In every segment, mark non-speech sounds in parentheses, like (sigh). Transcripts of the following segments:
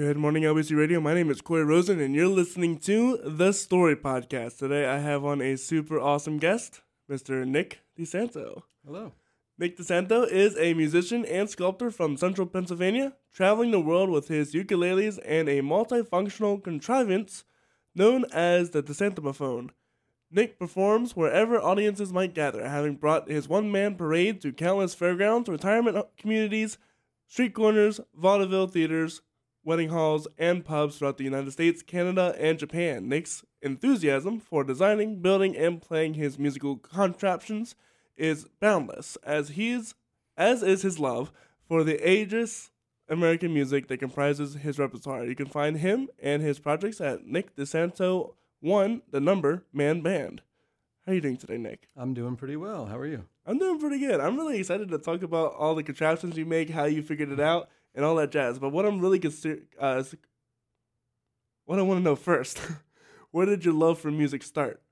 Good morning, LBC Radio. My name is Corey Rosen, and you're listening to The Story Podcast. Today, I have on a super awesome guest, Mr. Nick DiSanto. Hello. Nick DiSanto is a musician and sculptor from central Pennsylvania, traveling the world with his ukuleles and a multifunctional contrivance known as the DiSantomophone. Nick performs wherever audiences might gather, having brought his one man parade to countless fairgrounds, retirement communities, street corners, vaudeville theaters, wedding halls, and pubs throughout the United States, Canada, and Japan. Nick's enthusiasm for designing, building, and playing his musical contraptions is boundless, as he's as is his love for the ageless American music that comprises his repertoire. You can find him and his projects at Nick DiSanto One, the number man band. How are you doing today, Nick? I'm doing pretty well. How are you? I'm doing pretty good. I'm really excited to talk about all the contraptions you make, how you figured it out, and all that jazz. But what I'm really consider, uh, what I want to know first, (laughs) where did your love for music start?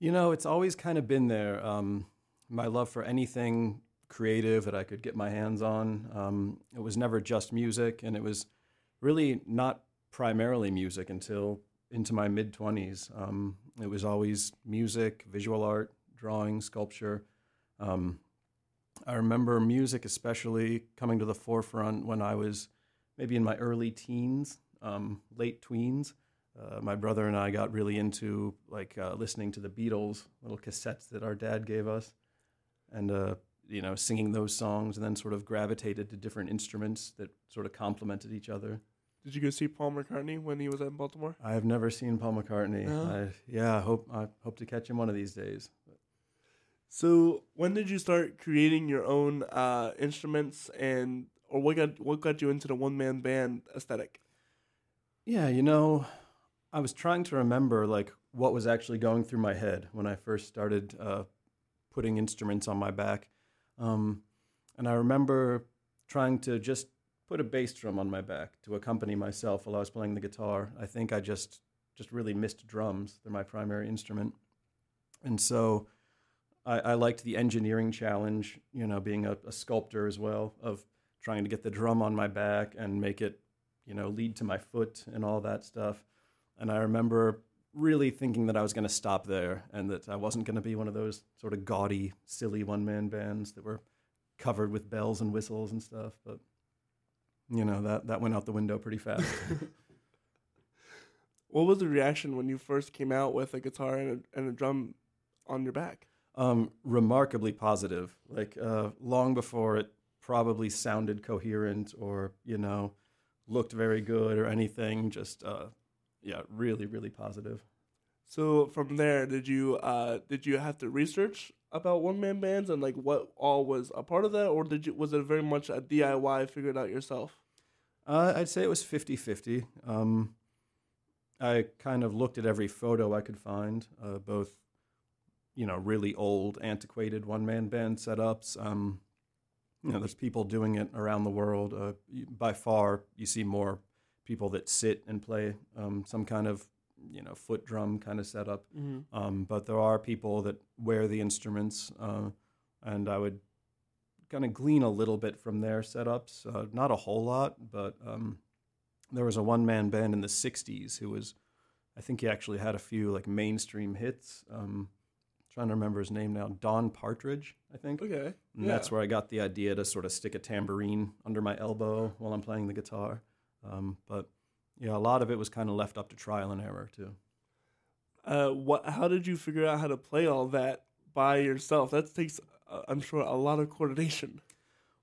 You know, it's always kind of been there. Um, my love for anything creative that I could get my hands on. Um, it was never just music, and it was really not primarily music until into my mid 20s. Um, it was always music, visual art, drawing, sculpture. Um, I remember music, especially coming to the forefront when I was maybe in my early teens, um, late tweens. Uh, my brother and I got really into like uh, listening to the Beatles, little cassettes that our dad gave us, and uh, you know singing those songs, and then sort of gravitated to different instruments that sort of complemented each other. Did you go see Paul McCartney when he was in Baltimore? I have never seen Paul McCartney. No? I, yeah, I hope I hope to catch him one of these days. So when did you start creating your own uh, instruments and or what got what got you into the one man band aesthetic? Yeah, you know, I was trying to remember like what was actually going through my head when I first started uh, putting instruments on my back, um, and I remember trying to just put a bass drum on my back to accompany myself while I was playing the guitar. I think I just just really missed drums; they're my primary instrument, and so I, I liked the engineering challenge. You know, being a, a sculptor as well of trying to get the drum on my back and make it you know, lead to my foot and all that stuff. And I remember really thinking that I was going to stop there and that I wasn't going to be one of those sort of gaudy, silly one man bands that were covered with bells and whistles and stuff. But, you know, that, that went out the window pretty fast. (laughs) What was the reaction when you first came out with a guitar and a, and a drum on your back? Um, remarkably positive. Like, uh, long before it probably sounded coherent or, you know, looked very good or anything, just, uh, yeah, really, really positive. So from there, did you uh, did you have to research about one man bands and like what all was a part of that, or did you was it very much a DIY figured out yourself? Uh, I'd say it was 50 50. Um, I kind of looked at every photo I could find, uh, both, you know, really old, antiquated one man band setups. Um, you know, there's people doing it around the world. Uh, by far, you see more people that sit and play um, some kind of, you know, foot drum kind of setup. Mm-hmm. Um, but there are people that wear the instruments, uh, and I would kind of glean a little bit from their setups. Uh, not a whole lot, but um, there was a one man band in the 60s who was, I think he actually had a few like mainstream hits. Trying to remember his name now, Don Partridge, I think. Okay, And that's where I got the idea to sort of stick a tambourine under my elbow while I'm playing the guitar. Um, but yeah, a lot of it was kind of left up to trial and error too. Uh, what? How did you figure out how to play all that by yourself? That takes, uh, I'm sure, a lot of coordination.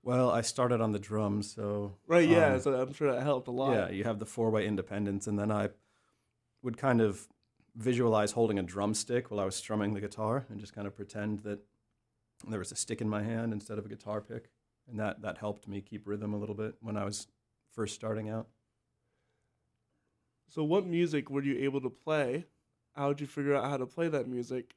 Well, I started on the drums, so Right? Yeah. um, so I'm sure that helped a lot. Yeah, you have the four way independence, and then I would kind of visualize holding a drumstick while I was strumming the guitar and just kind of pretend that there was a stick in my hand instead of a guitar pick. And that, that helped me keep rhythm a little bit when I was first starting out. So what music were you able to play? How did you figure out how to play that music?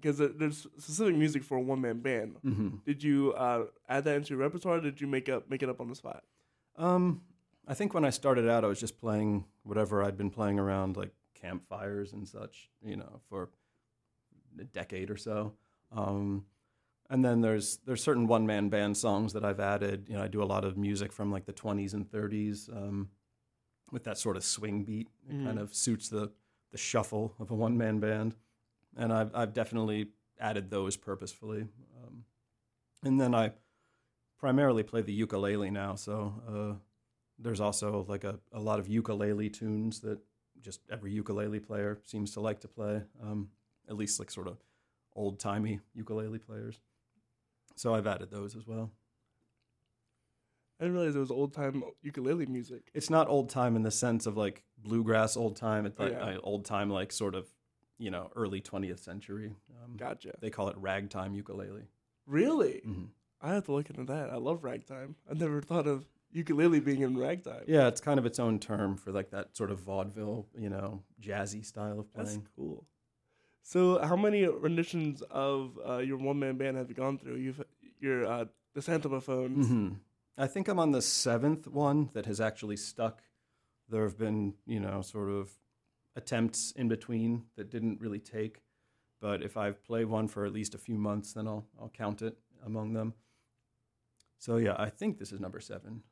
Because there's specific music for a one man band. Mm-hmm. Did you uh, add that into your repertoire? Or did you make up make it up on the spot? Um, I think when I started out, I was just playing whatever I'd been playing around, like campfires and such, you know, for a decade or so. Um, and then there's there's certain one man band songs that I've added. You know, I do a lot of music from like the 20s and 30s. Um, with that sort of swing beat. It Mhm. kind of suits the the shuffle of a one man band, and I've I've definitely added those purposefully. Um, and then I primarily play the ukulele now, so uh, there's also like a, a lot of ukulele tunes that just every ukulele player seems to like to play. Um, at least like sort of old timey ukulele players. So I've added those as well. I didn't realize it was old time ukulele music. It's not old time in the sense of like bluegrass old time. It's like yeah. uh, old time, like sort of, you know, early 20th century. Um, Gotcha. They call it ragtime ukulele. Really? hmm I have to look into that. I love ragtime. I never thought of ukulele being in ragtime. Yeah, it's kind of its own term for like that sort of vaudeville, you know, jazzy style of playing. That's cool. So, how many renditions of uh, your one man band have you gone through? You've your uh, DiSantomophones. hmm I think I'm on the seventh one that has actually stuck. There have been, you know, sort of attempts in between that didn't really take. But if I play one for at least a few months, then I'll I'll count it among them. So yeah, I think this is number seven.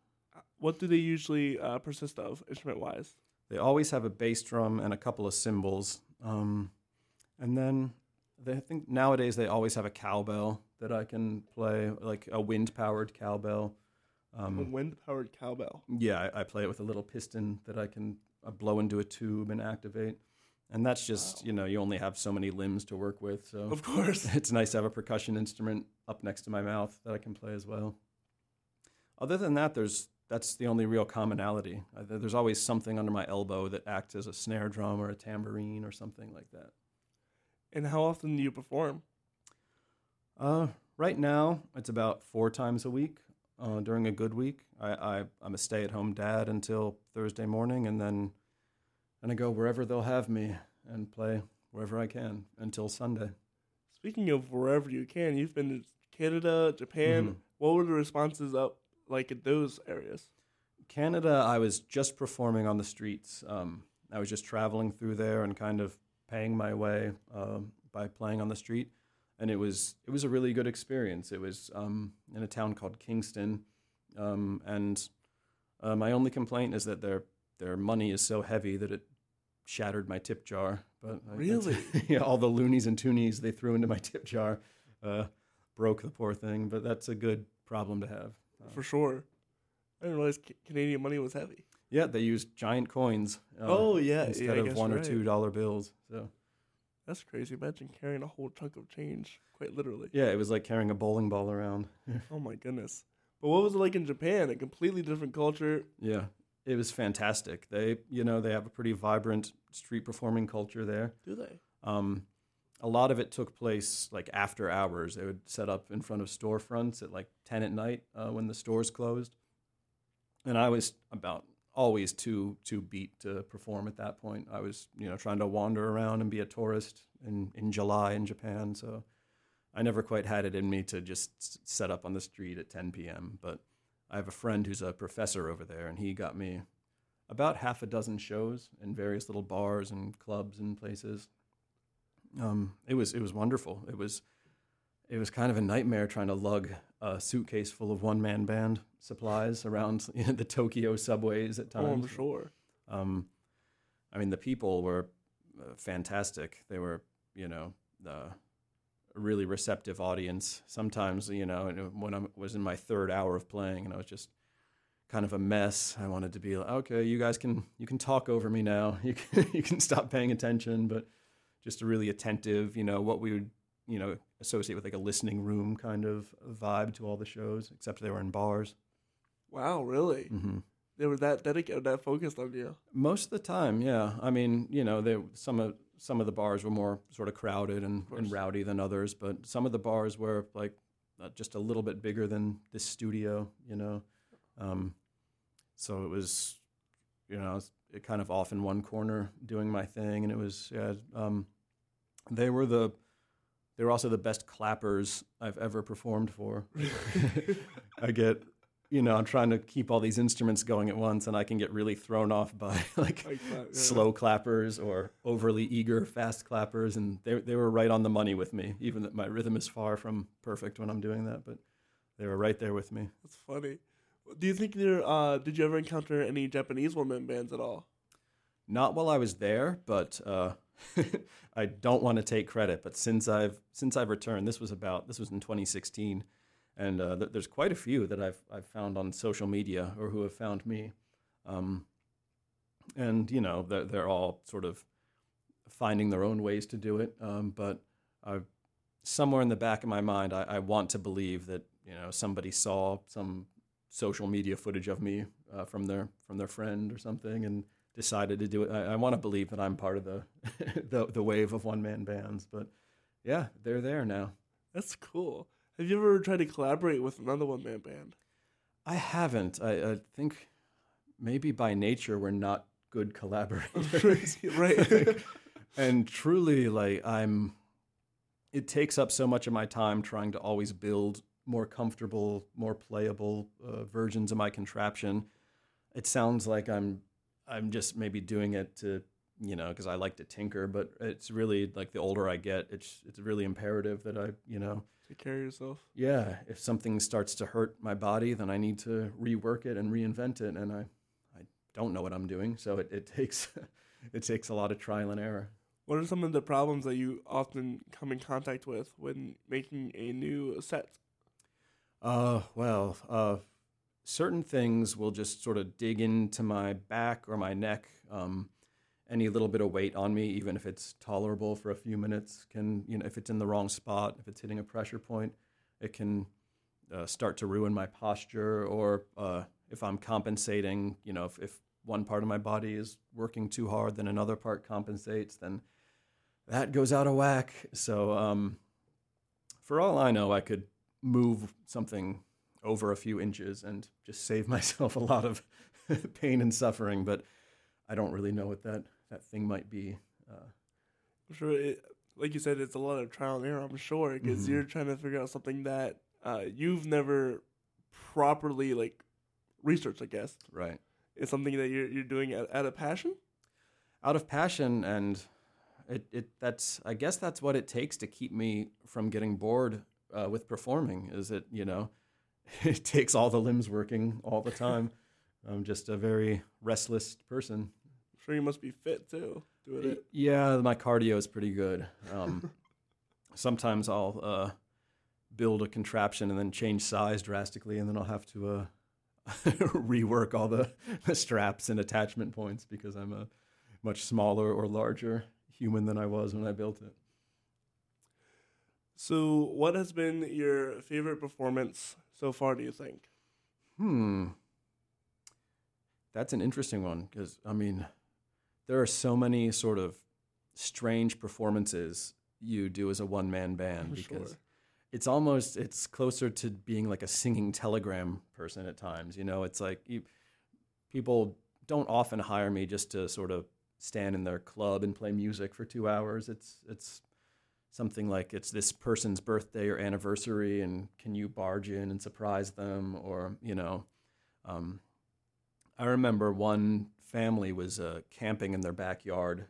What do they usually uh, persist of, instrument wise? They always have a bass drum and a couple of cymbals, um, and then they I think nowadays they always have a cowbell that I can play, like a wind powered cowbell. a Um, wind powered cowbell. Yeah, I, I play it with a little piston that I can uh, blow into a tube and activate. And that's just, Wow. you know, you only have so many limbs to work with. So Of course. (laughs) it's nice to have a percussion instrument up next to my mouth that I can play as well. Other than that, there's that's the only real commonality. Uh, There's always something under my elbow that acts as a snare drum or a tambourine or something like that. And how often do you perform? Uh, right now, it's about four times a week uh, during a good week. I, I, I'm a stay at home dad until Thursday morning, and then and I go wherever they'll have me and play wherever I can until Sunday. Speaking of wherever you can, you've been to Canada, Japan. Mhm. What were the responses up like in those areas? Canada, I was just performing on the streets. Um, I was just traveling through there and kind of paying my way um, by playing on the street, and it was it was a really good experience. It was um, in a town called Kingston, um, and uh, my only complaint is that their their money is so heavy that it shattered my tip jar. But I- Really? (laughs) yeah, all the loonies and toonies they threw into my tip jar uh, broke the poor thing. But that's a good problem to have. Uh, For sure. I didn't realize Ca- Canadian money was heavy. Yeah, they used giant coins. uh, Oh, yeah, instead yeah, of one you're or two dollar bills. So That's crazy. Imagine carrying a whole chunk of change, quite literally. yeah, it was like carrying a bowling ball around. (laughs) Oh my goodness. But what was it like in Japan? A completely different culture. yeah, it was fantastic. They, you know, they have a pretty vibrant street performing culture there. Do they? Um, a lot of it took place like after hours. They would set up in front of storefronts at like ten at night uh, when the stores closed, and I was about always too too beat to perform at that point. I was you know trying to wander around and be a tourist in in July in Japan, so I never quite had it in me to just set up on the street at 10 p.m. But I have a friend who's a professor over there, and he got me about half a dozen shows in various little bars and clubs and places. Um, it was it was wonderful. It was it was kind of a nightmare trying to lug a suitcase full of one man band supplies around (laughs) the Tokyo subways at times. Oh, I'm sure. Um, I mean, the people were uh, fantastic. They were, you know, uh, a really receptive audience. Sometimes, you know, when I was in my third hour of playing and I was just kind of a mess, I wanted to be like, okay, you guys can you can talk over me now. (laughs) You can you can stop paying attention, but just a really attentive, you know, what we would, you know, associate with like a listening room kind of vibe to all the shows, except they were in bars. Wow, really? hmm They were that dedicated, that focused on you. Most of the time, yeah. I mean, you know, they, some of some of the bars were more sort of crowded and, course. and rowdy than others, but some of the bars were like uh, just a little bit bigger than this studio, you know. Um, so it was, you know, I was it kind of off in one corner doing my thing, and it was, yeah. Um, they were the, they were also the best clappers I've ever performed for. (laughs) I get, you know, I'm trying to keep all these instruments going at once, and I can get really thrown off by (laughs) like Like that, yeah. slow clappers or overly eager fast clappers, and they they were right on the money with me. Even that my rhythm is far from perfect when I'm doing that, but they were right there with me. That's funny. Do you think there? Uh, did you ever encounter any Japanese man bands at all? Not while I was there, but uh, (laughs) I don't want to take credit. But since I've since I've returned, this was about this was in 2016, and uh, th- there's quite a few that I've I've found on social media or who have found me, um, and you know they're they're all sort of finding their own ways to do it. Um, but I, somewhere in the back of my mind, I, I want to believe that you know somebody saw some social media footage of me uh, from their from their friend or something and decided to do it. I, I want to believe that I'm part of the (laughs) the, the wave of one man bands, but yeah, they're there now. That's cool. Have you ever tried to collaborate with another one man band? I haven't. I, I think maybe by nature we're not good (laughs) collaborators, (laughs) right? and truly, like I'm, it takes up so much of my time trying to always build more comfortable, more playable uh, versions of my contraption. It sounds like I'm I'm just maybe doing it to you know because I like to tinker, but it's really like the older I get, it's it's really imperative that I you know take care of yourself. Yeah, if something starts to hurt my body, then I need to rework it and reinvent it, and I I don't know what I'm doing, so it, it (laughs) takes it takes a lot of trial and error. What are some of the problems that you often come in contact with when making a new set? Uh, well, uh, certain things will just sort of dig into my back or my neck. Um, any little bit of weight on me, even if it's tolerable for a few minutes, can you know if it's in the wrong spot, if it's hitting a pressure point, it can uh, start to ruin my posture. Or uh, if I'm compensating, you know, if, if one part of my body is working too hard, then another part compensates, then that goes out of whack. So, um, for all I know, I could move something over a few inches and just save (laughs) myself a lot of (laughs) pain and suffering. But I don't really know what that, that thing might be. Uh, sure, it, like you said, it's a lot of trial and error, I'm sure, because mm-hmm. you're trying to figure out something that uh, you've never properly like researched, I guess. Right. It's something that you're, you're doing out, out of passion? Out of passion and it, it that's I guess that's what it takes to keep me from getting bored uh, with performing is it you know (laughs) it takes all the limbs working all the time. (laughs) I'm just a very restless person. I'm sure you must be fit too. Doing it. Yeah, my cardio is pretty good. Um, (laughs) sometimes I'll uh, build a contraption and then change size drastically, and then I'll have to uh, rework all the, the straps and attachment points because I'm a much smaller or larger human than I was when I built it. So, what has been your favorite performance so far, do you think? Hmm. That's an interesting one because, I mean, there are so many sort of strange performances you do as a one man band because sure. it's almost it's closer to being like a singing telegram person at times you know it's like you, people don't often hire me just to sort of stand in their club and play music for two hours it's it's something like it's this person's birthday or anniversary and can you barge in and surprise them? Or you know um, i remember one family was uh, camping in their backyard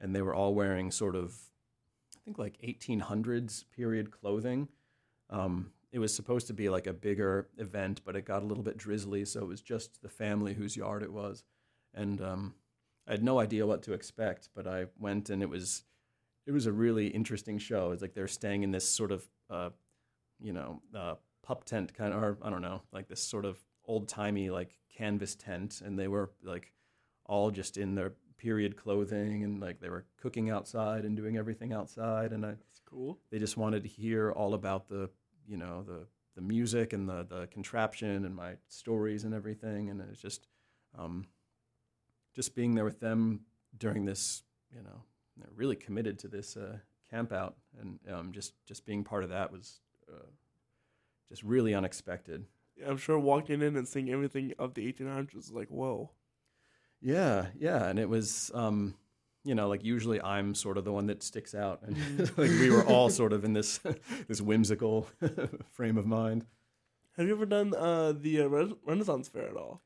and they were all wearing sort of i think like 1800s period clothing. Um, it was supposed to be like a bigger event but it got a little bit drizzly so it was just the family whose yard it was. And um, i had no idea what to expect but i went and it was it was a really interesting show. It's like they're staying in this sort of, uh, you know, uh, pup tent kind of, or I don't know, like this sort of old timey like canvas tent, and they were like all just in their period clothing, and like they were cooking outside and doing everything outside, and I, that's cool. They just wanted to hear all about the, you know, the the music and the the contraption and my stories and everything, and it's just, um, just being there with them during this, you know, they're really committed to this uh, camp out, and um, just just being part of that was uh, just really unexpected. Yeah, I'm sure walking in and seeing everything of the 1800s was like, whoa. Yeah, yeah, and it was, um, you know, like usually I'm sort of the one that sticks out, and mm-hmm. (laughs) like we were all sort of in this (laughs) this whimsical (laughs) frame of mind. Have you ever done uh, the uh, Renaissance Fair at all?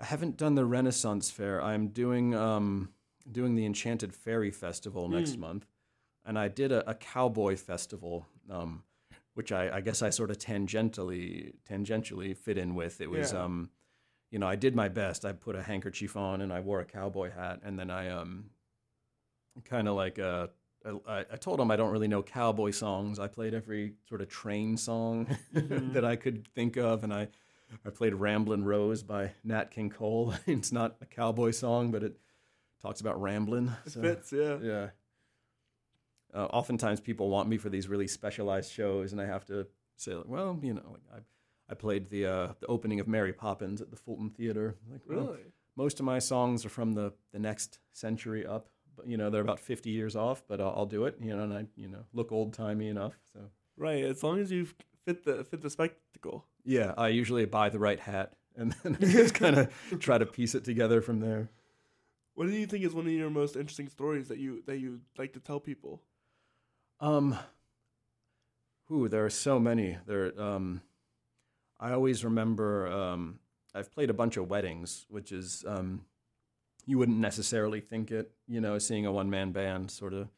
I haven't done the Renaissance Fair. I'm doing. Um, doing the Enchanted Fairy Festival next mm. month, and I did a, a cowboy festival um, which I, I guess I sort of tangentially tangentially fit in with. It was Yeah. um, you know, I did my best. I put a handkerchief on and I wore a cowboy hat, and then I um, kind of like uh, I, I told him I don't really know cowboy songs. I played every sort of train song (laughs) Mhm. that I could think of, and I I played "Ramblin' Rose" by Nat King Cole. (laughs) it's not a cowboy song, but it talks about rambling. It fits, yeah. yeah. Uh, oftentimes, people want me for these really specialized shows, and I have to say, like, well, you know, like I, I played the uh, the opening of Mary Poppins at the Fulton Theater. Like, well, Really? most of my songs are from the the next century up, but you know, they're about fifty years off. But I'll, I'll do it, you know, and I, you know, look old timey enough. So Right. As long as you fit the fit the spectacle. yeah, I usually buy the right hat, and (laughs) then just kind of try to piece it together from there. What do you think is one of your most interesting stories that you that you like to tell people? Um, who there are so many. There, um, I always remember. Um, I've played a bunch of weddings, which is um, you wouldn't necessarily think it. You know, seeing a one man band sort of,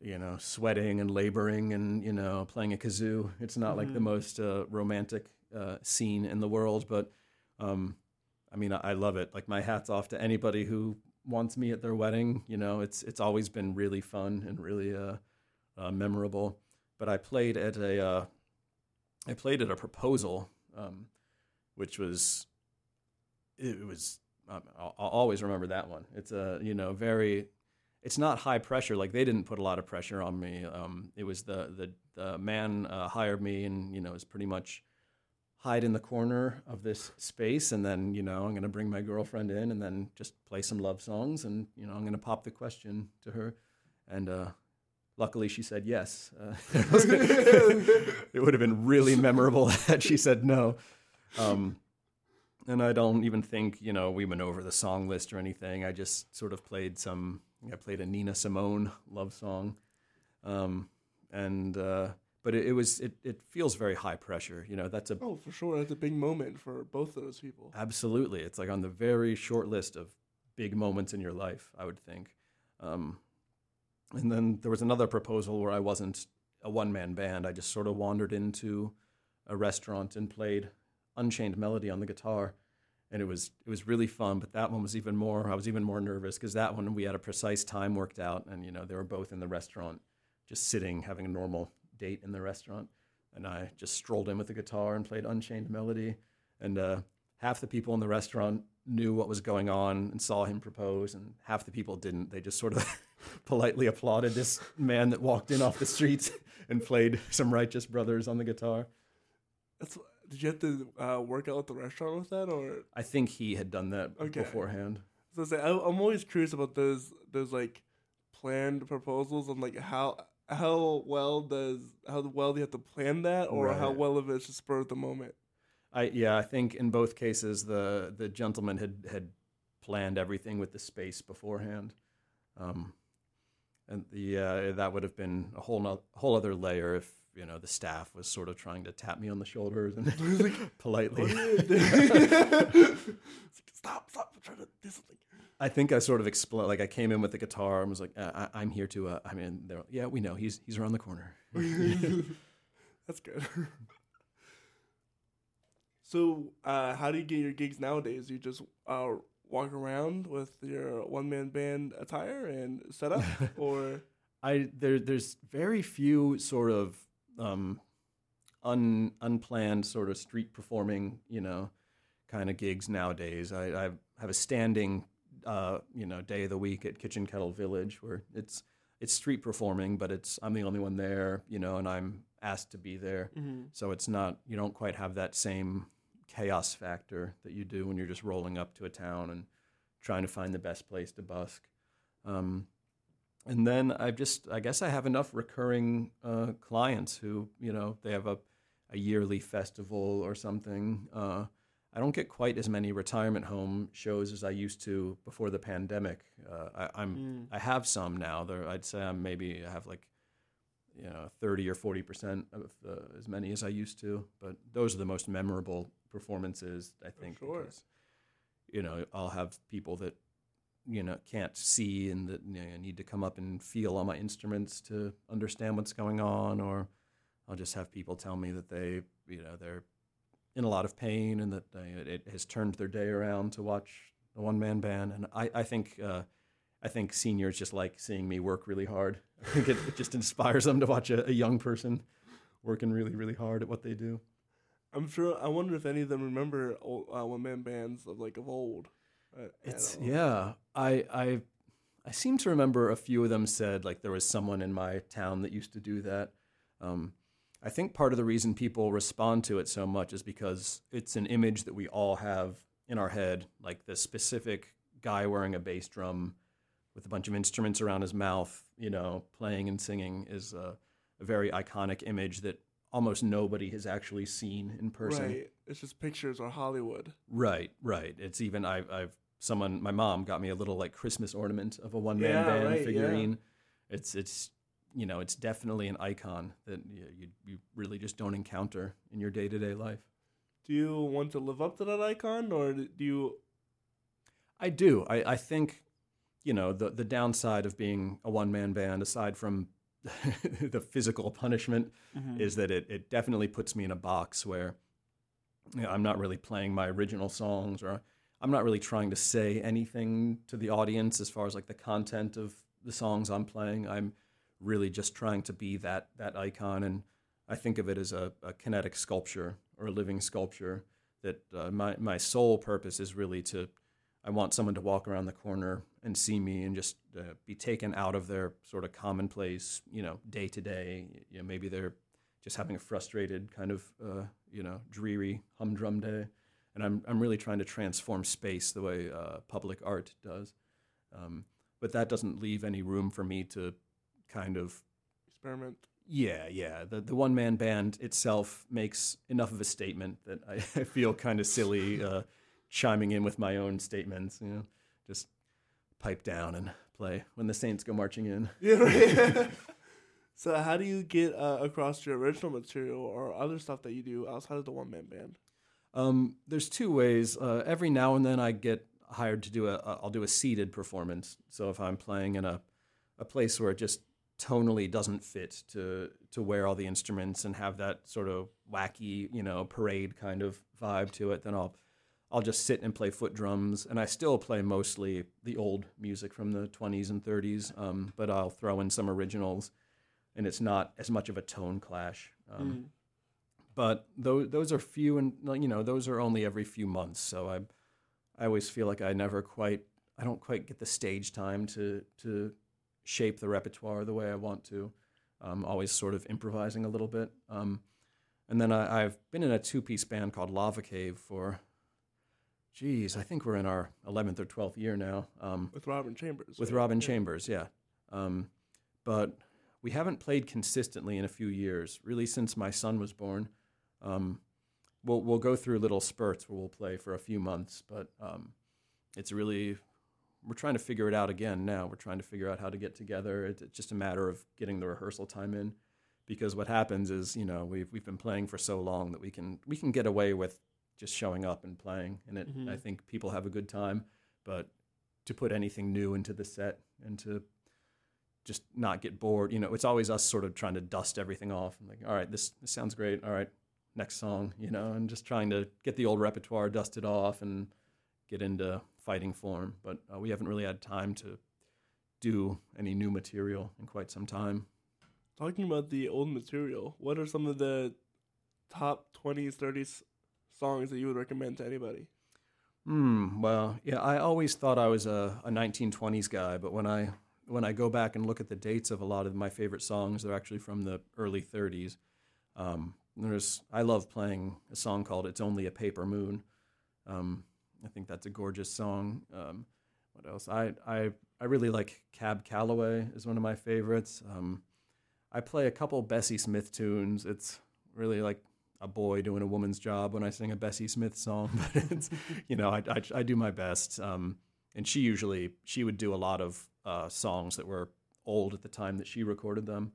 you know, sweating and laboring and you know playing a kazoo. It's not like the Mhm. most uh, romantic uh, scene in the world, but um, I mean, I, love it. Like my hats off to anybody who wants me at their wedding. You know, it's it's always been really fun and really uh, uh, memorable. But I played at a uh, I played at a proposal, um, which was it was um, I'll, I'll always remember that one. It's a you know very it's not high pressure. Like they didn't put a lot of pressure on me. Um, it was the the the man uh, hired me and you know is pretty much hide in the corner of this space and then you know i'm going to bring my girlfriend in and then just play some love songs and you know i'm going to pop the question to her. And uh, luckily she said yes. Uh, (laughs) it would have been really memorable (laughs) had she said no. Um, and i don't even think you know we went over the song list or anything. I just sort of played some i played a nina simone love song. Um, and uh, but it, it was it, it feels very high pressure you know that's a Oh, for sure. That's a big moment for both of those people. Absolutely. It's like on the very short list of big moments in your life, I would think. Um, and then there was another proposal where I wasn't a one man band. I just sort of wandered into a restaurant and played Unchained Melody on the guitar. And it was it was really fun, but that one was even more. I was even more nervous because that one we had a precise time worked out, and you know they were both in the restaurant, just sitting having a normal date in the restaurant, and I just strolled in with the guitar and played Unchained Melody, and uh, half the people in the restaurant knew what was going on and saw him propose, and half the people didn't. They just sort of (laughs) politely applauded this man that walked in off the streets (laughs) and played some Righteous Brothers on the guitar. That's did you have to uh, work out at the restaurant with that, or I think he had done that Okay. beforehand. so say, I, I'm always curious about those those like planned proposals and like how how well does how well do you have to plan that, or how well of it's just spur of the moment. I yeah, I think in both cases the the gentleman had had planned everything with the space beforehand, um, and the uh, that would have been a whole no, whole other layer if you know the staff was sort of trying to tap me on the shoulders and (laughs) (laughs) politely. What are you doing? It's (laughs) like, stop! Stop! I'm trying to do something. I think I sort of explained, like I came in with the guitar and was like, uh, I, I'm here to. Uh, I mean, they're yeah, we know he's he's around the corner. (laughs) That's good. (laughs) so, uh, how do you get your gigs nowadays? You just uh, walk around with your one man band attire and set up, (laughs) or I there there's very few sort of um, un unplanned sort of street performing you know kind of gigs nowadays. I, I have a standing uh, you know day of the week at Kitchen Kettle Village where it's it's street performing, but it's I'm the only one there, you know, and I'm asked to be there. So it's not you don't quite have that same chaos factor that you do when you're just rolling up to a town and trying to find the best place to busk. Um, and then I've just I guess I have enough recurring uh, clients who you know they have a, a yearly festival or something. Uh, I don't get quite as many retirement home shows as I used to before the pandemic. Uh, I, I'm I have some now. There, I'd say I'm maybe I have like you know thirty or forty percent of the, as many as I used to. But those are the most memorable performances I think. sure. because, you know, I'll have people that you know can't see and that you know, need to come up and feel on my instruments to understand what's going on, or I'll just have people tell me that they, you know, they're in a lot of pain and that they, it has turned their day around to watch a one man band. And I, I think, uh, I think seniors just like seeing me work really hard. (laughs) I think it, it just inspires them to watch a, a young person working really, really hard at what they do. I'm sure. I wonder if any of them remember old, uh, one man bands of like of old. It's yeah. I I I seem to remember a few of them said like there was someone in my town that used to do that. Um, I think part of the reason people respond to it so much is because it's an image that we all have in our head, like the specific guy wearing a bass drum with a bunch of instruments around his mouth, you know, playing and singing is a, a very iconic image that almost nobody has actually seen in person. Right. It's just pictures or Hollywood. Right, right. It's even I've I've someone my mom got me a little like Christmas ornament of a one man Yeah, band right, yeah. figurine. It's it's you know it's definitely an icon that you, you really just don't encounter in your day to day life. Do you want to live up to that icon, or do you? I do. I, I think, you know, the the downside of being a one man band, aside from (laughs) the physical punishment, mm-hmm. is that it, it definitely puts me in a box where you know, I'm not really playing my original songs or I'm not really trying to say anything to the audience as far as like the content of the songs I'm playing. I'm really just trying to be that that icon and I think of it as a, a kinetic sculpture or a living sculpture that uh, my my sole purpose is really to I want someone to walk around the corner and see me and just uh, be taken out of their sort of commonplace, you know, day to day. You know, maybe they're just having a frustrated kind of, uh, you know, dreary humdrum day, and I'm I'm really trying to transform space the way uh, public art does. Um, but that doesn't leave any room for me to kind of Experiment. yeah, yeah. The the one man band itself makes enough of a statement that I, (laughs) I feel kind of silly uh, chiming in with my own statements. You know, just pipe down and play when the Saints go marching in. (laughs) Yeah. Right. (laughs) so, how do you get uh, across your original material or other stuff that you do outside of the one man band? Um, there's two ways. Uh, every now and then I get hired to do a, I'll do a seated performance. So if I'm playing in a a place where it just tonally doesn't fit to to wear all the instruments and have that sort of wacky, you know, parade kind of vibe to it, then I'll I'll just sit and play foot drums, and I still play mostly the old music from the 20s and 30s, um, but I'll throw in some originals, and it's not as much of a tone clash. Um, but those those are few and you know those are only every few months so i i always feel like i never quite i don't quite get the stage time to to shape the repertoire the way i want to i'm always sort of improvising a little bit um, and then I, i've been in a two-piece band called lava cave for geez i think we're in our 11th or 12th year now um, With Robin Chambers. with right? Robin Yeah. Chambers, yeah. Um, but we haven't played consistently in a few years, really since my son was born. Um, we'll we'll go through little spurts where we'll play for a few months, but um, it's really we're trying to figure it out again now. We're trying to figure out how to get together. It's it's just a matter of getting the rehearsal time in, because what happens is you know we've we've been playing for so long that we can we can get away with just showing up and playing, and it Mhm. I think people have a good time, but to put anything new into the set and to just not get bored. You know, it's always us sort of trying to dust everything off. and like, all right, this this sounds great. All right, next song. You know, and just trying to get the old repertoire dusted off and get into fighting form. But uh, we haven't really had time to do any new material in quite some time. Talking about the old material, what are some of the top 20s, 30s songs that you would recommend to anybody? Hmm. Well, yeah, I always thought I was a, a 1920s guy, but when I when I go back and look at the dates of a lot of my favorite songs, they're actually from the early 30s. Um, there's I love playing a song called "It's Only a Paper Moon." Um, I think that's a gorgeous song. Um, what else? I I I really like Cab Calloway is one of my favorites. Um, I play a couple Bessie Smith tunes. It's really like a boy doing a woman's job when I sing a Bessie Smith song, (laughs) but it's you know I, I, I do my best. Um, and she usually she would do a lot of uh, songs that were old at the time that she recorded them.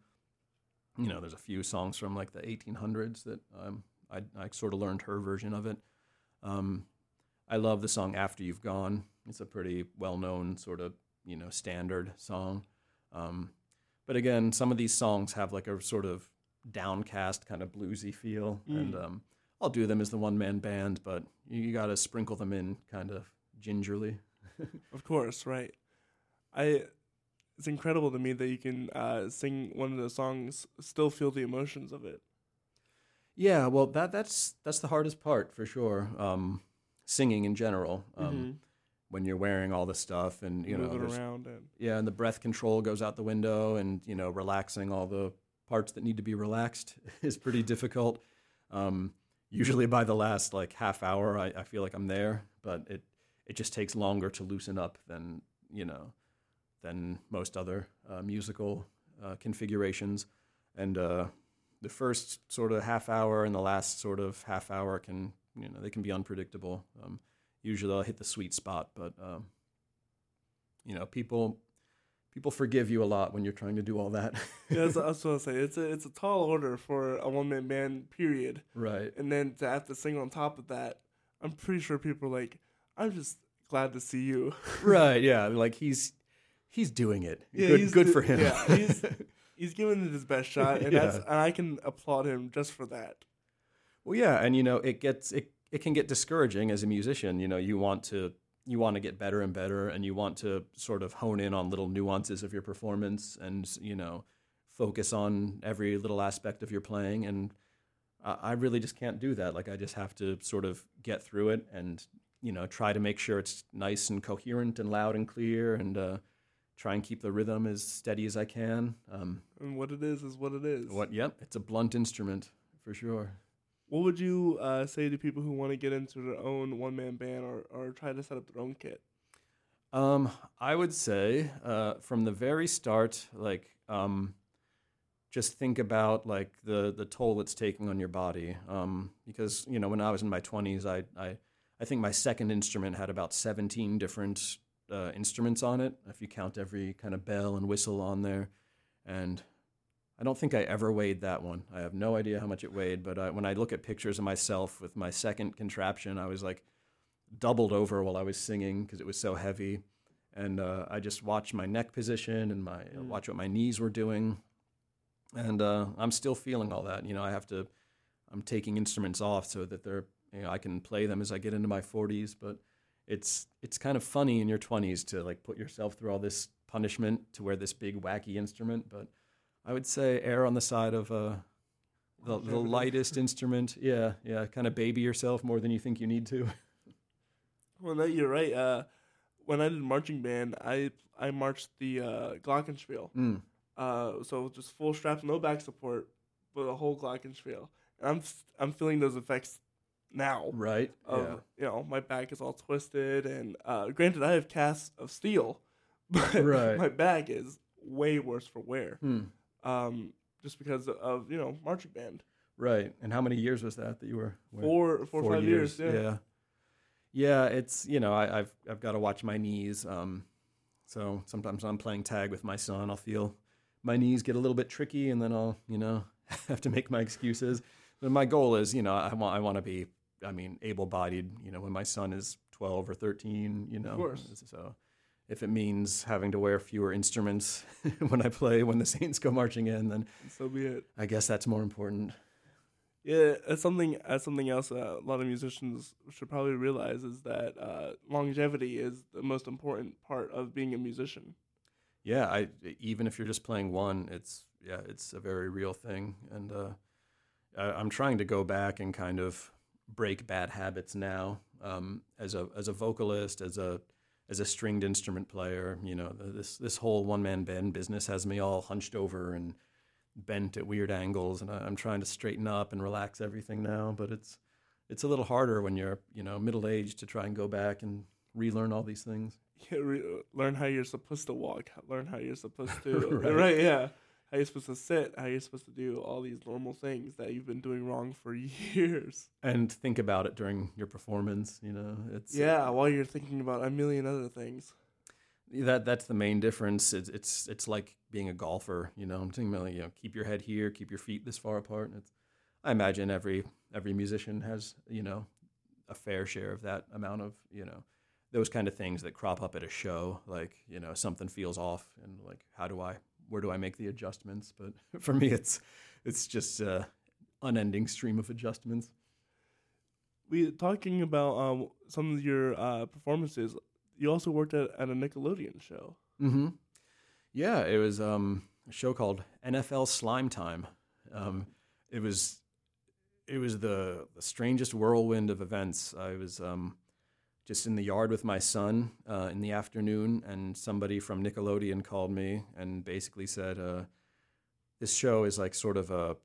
You know, there's a few songs from like the 1800s that um, I, I sort of learned her version of it. Um, I love the song "After You've Gone." It's a pretty well-known sort of you know standard song. Um, but again, some of these songs have like a sort of downcast kind of bluesy feel, and um, I'll do them as the one man band, but you, you got to sprinkle them in kind of gingerly. (laughs) Of course, right. I it's incredible to me that you can uh, sing one of the songs, still feel the emotions of it. Yeah, well, that that's that's the hardest part for sure. Um, singing in general, um, when you're wearing all the stuff and you know, moving around and yeah, and the breath control goes out the window, and you know, relaxing all the parts that need to be relaxed (laughs) is pretty difficult. Um, usually, by the last like half hour, I, I feel like I'm there, but it it just takes longer to loosen up than you know than most other uh, musical uh, configurations, and uh, the first sort of half hour and the last sort of half hour can you know they can be unpredictable. Um, usually, I'll hit the sweet spot, but um, you know, people people forgive you a lot when you're trying to do all that. (laughs) yeah, that's, that's what I say. It's a it's a tall order for a one man band. Period. right. And then to have to sing on top of that, I'm pretty sure people are like, I'm just glad to see you. (laughs) Right. Yeah. Like he's he's doing it. Yeah, good. Good for him. yeah, he's- (laughs) He's giving it his best shot, and that's and I can applaud him just for that. Well, yeah, and you know, it gets it. It can get discouraging as a musician. You know, you want to you want to get better and better, and you want to sort of hone in on little nuances of your performance, and you know, focus on every little aspect of your playing. And I, I really just can't do that. Like I just have to sort of get through it, and you know, try to make sure it's nice and coherent and loud and clear, and uh, try and keep the rhythm as steady as I can. Um, And what it is is what it is. What? Yep, it's a blunt instrument for sure. What would you uh, say to people who want to get into their own one man band or, or try to set up their own kit? Um, I would say uh, from the very start, like, um, just think about like the the toll it's taking on your body. Um, because you know, when I was in my twenties, I, I I think my second instrument had about seventeen different uh, instruments on it, if you count every kind of bell and whistle on there, and I don't think I ever weighed that one. I have no idea how much it weighed, but I, when I look at pictures of myself with my second contraption, I was like doubled over while I was singing because it was so heavy. And uh, I just watched my neck position and my Mm. watch what my knees were doing, and uh, I'm still feeling all that. You know, I have to. I'm taking instruments off so that they're. You know, I can play them as I get into my 40s, but it's it's kind of funny in your 20s to like put yourself through all this punishment to wear this big wacky instrument. But I would say err on the side of uh, the, the lightest instrument. (laughs) Yeah, yeah, kind of baby yourself more than you think you need to. Well, no, you're right. Uh, when I did marching band, I I marched the uh, Glockenspiel. Mm. Uh, so just full straps, no back support, but a whole Glockenspiel. And I'm I'm feeling those effects now. Right. Of yeah. you know my back is all twisted, and uh, granted I have casts of steel, (laughs) but Right. my back is way worse for wear. Hmm. Um, just because of you know marching band. Right. And how many years was that that you were? wearing? Four, four, years. yeah. yeah. Yeah, it's you know I, I've I've got to watch my knees. Um, so sometimes I'm playing tag with my son, I'll feel my knees get a little bit tricky, and then I'll you know (laughs) have to make my excuses. But my goal is you know I want I want to be I mean able-bodied. You know when my son is 12 or 13. You know. course. So if it means having to wear fewer instruments (laughs) when I play when the Saints go marching in, then So be it. I guess that's more important. Yeah, that's something. That's something else. Uh, a lot of musicians should probably realize is that uh, longevity is the most important part of being a musician. Yeah, I even if you're just playing one, it's yeah, it's a very real thing, and uh, I, I'm trying to go back and kind of break bad habits now. Um, as a as a vocalist, as a as a stringed instrument player, you know, this this whole one man band business has me all hunched over and bent at weird angles, and I, I'm trying to straighten up and relax everything now. But it's it's a little harder when you're you know middle aged to try and go back and relearn all these things. Yeah, re- learn how you're supposed to walk. Learn how you're supposed to. (laughs) Right. right. Yeah. How you're supposed to sit. How you're supposed to do all these normal things that you've been doing wrong for (laughs) years. and think about it during your performance. You know, it's Yeah, while you're thinking about a million other things. that that's the main difference. It's it's it's like being a golfer. You know, I'm thinking about you know keep your head here, keep your feet this far apart. It's I imagine every every musician has you know a fair share of that amount of you know those kind of things that crop up at a show. Like you know something feels off, and like how do I where do I make the adjustments? But (laughs) for me, it's it's just uh, unending stream of adjustments. We talking about um, some of your uh, performances. You also worked at, at a Nickelodeon show. Mm-hmm. Yeah, it was um, a show called NFL Slime Time. Um, it was it was the, the strangest whirlwind of events. I was um, just in the yard with my son uh, in the afternoon, and somebody from Nickelodeon called me and basically said, uh, "This show is like sort of a,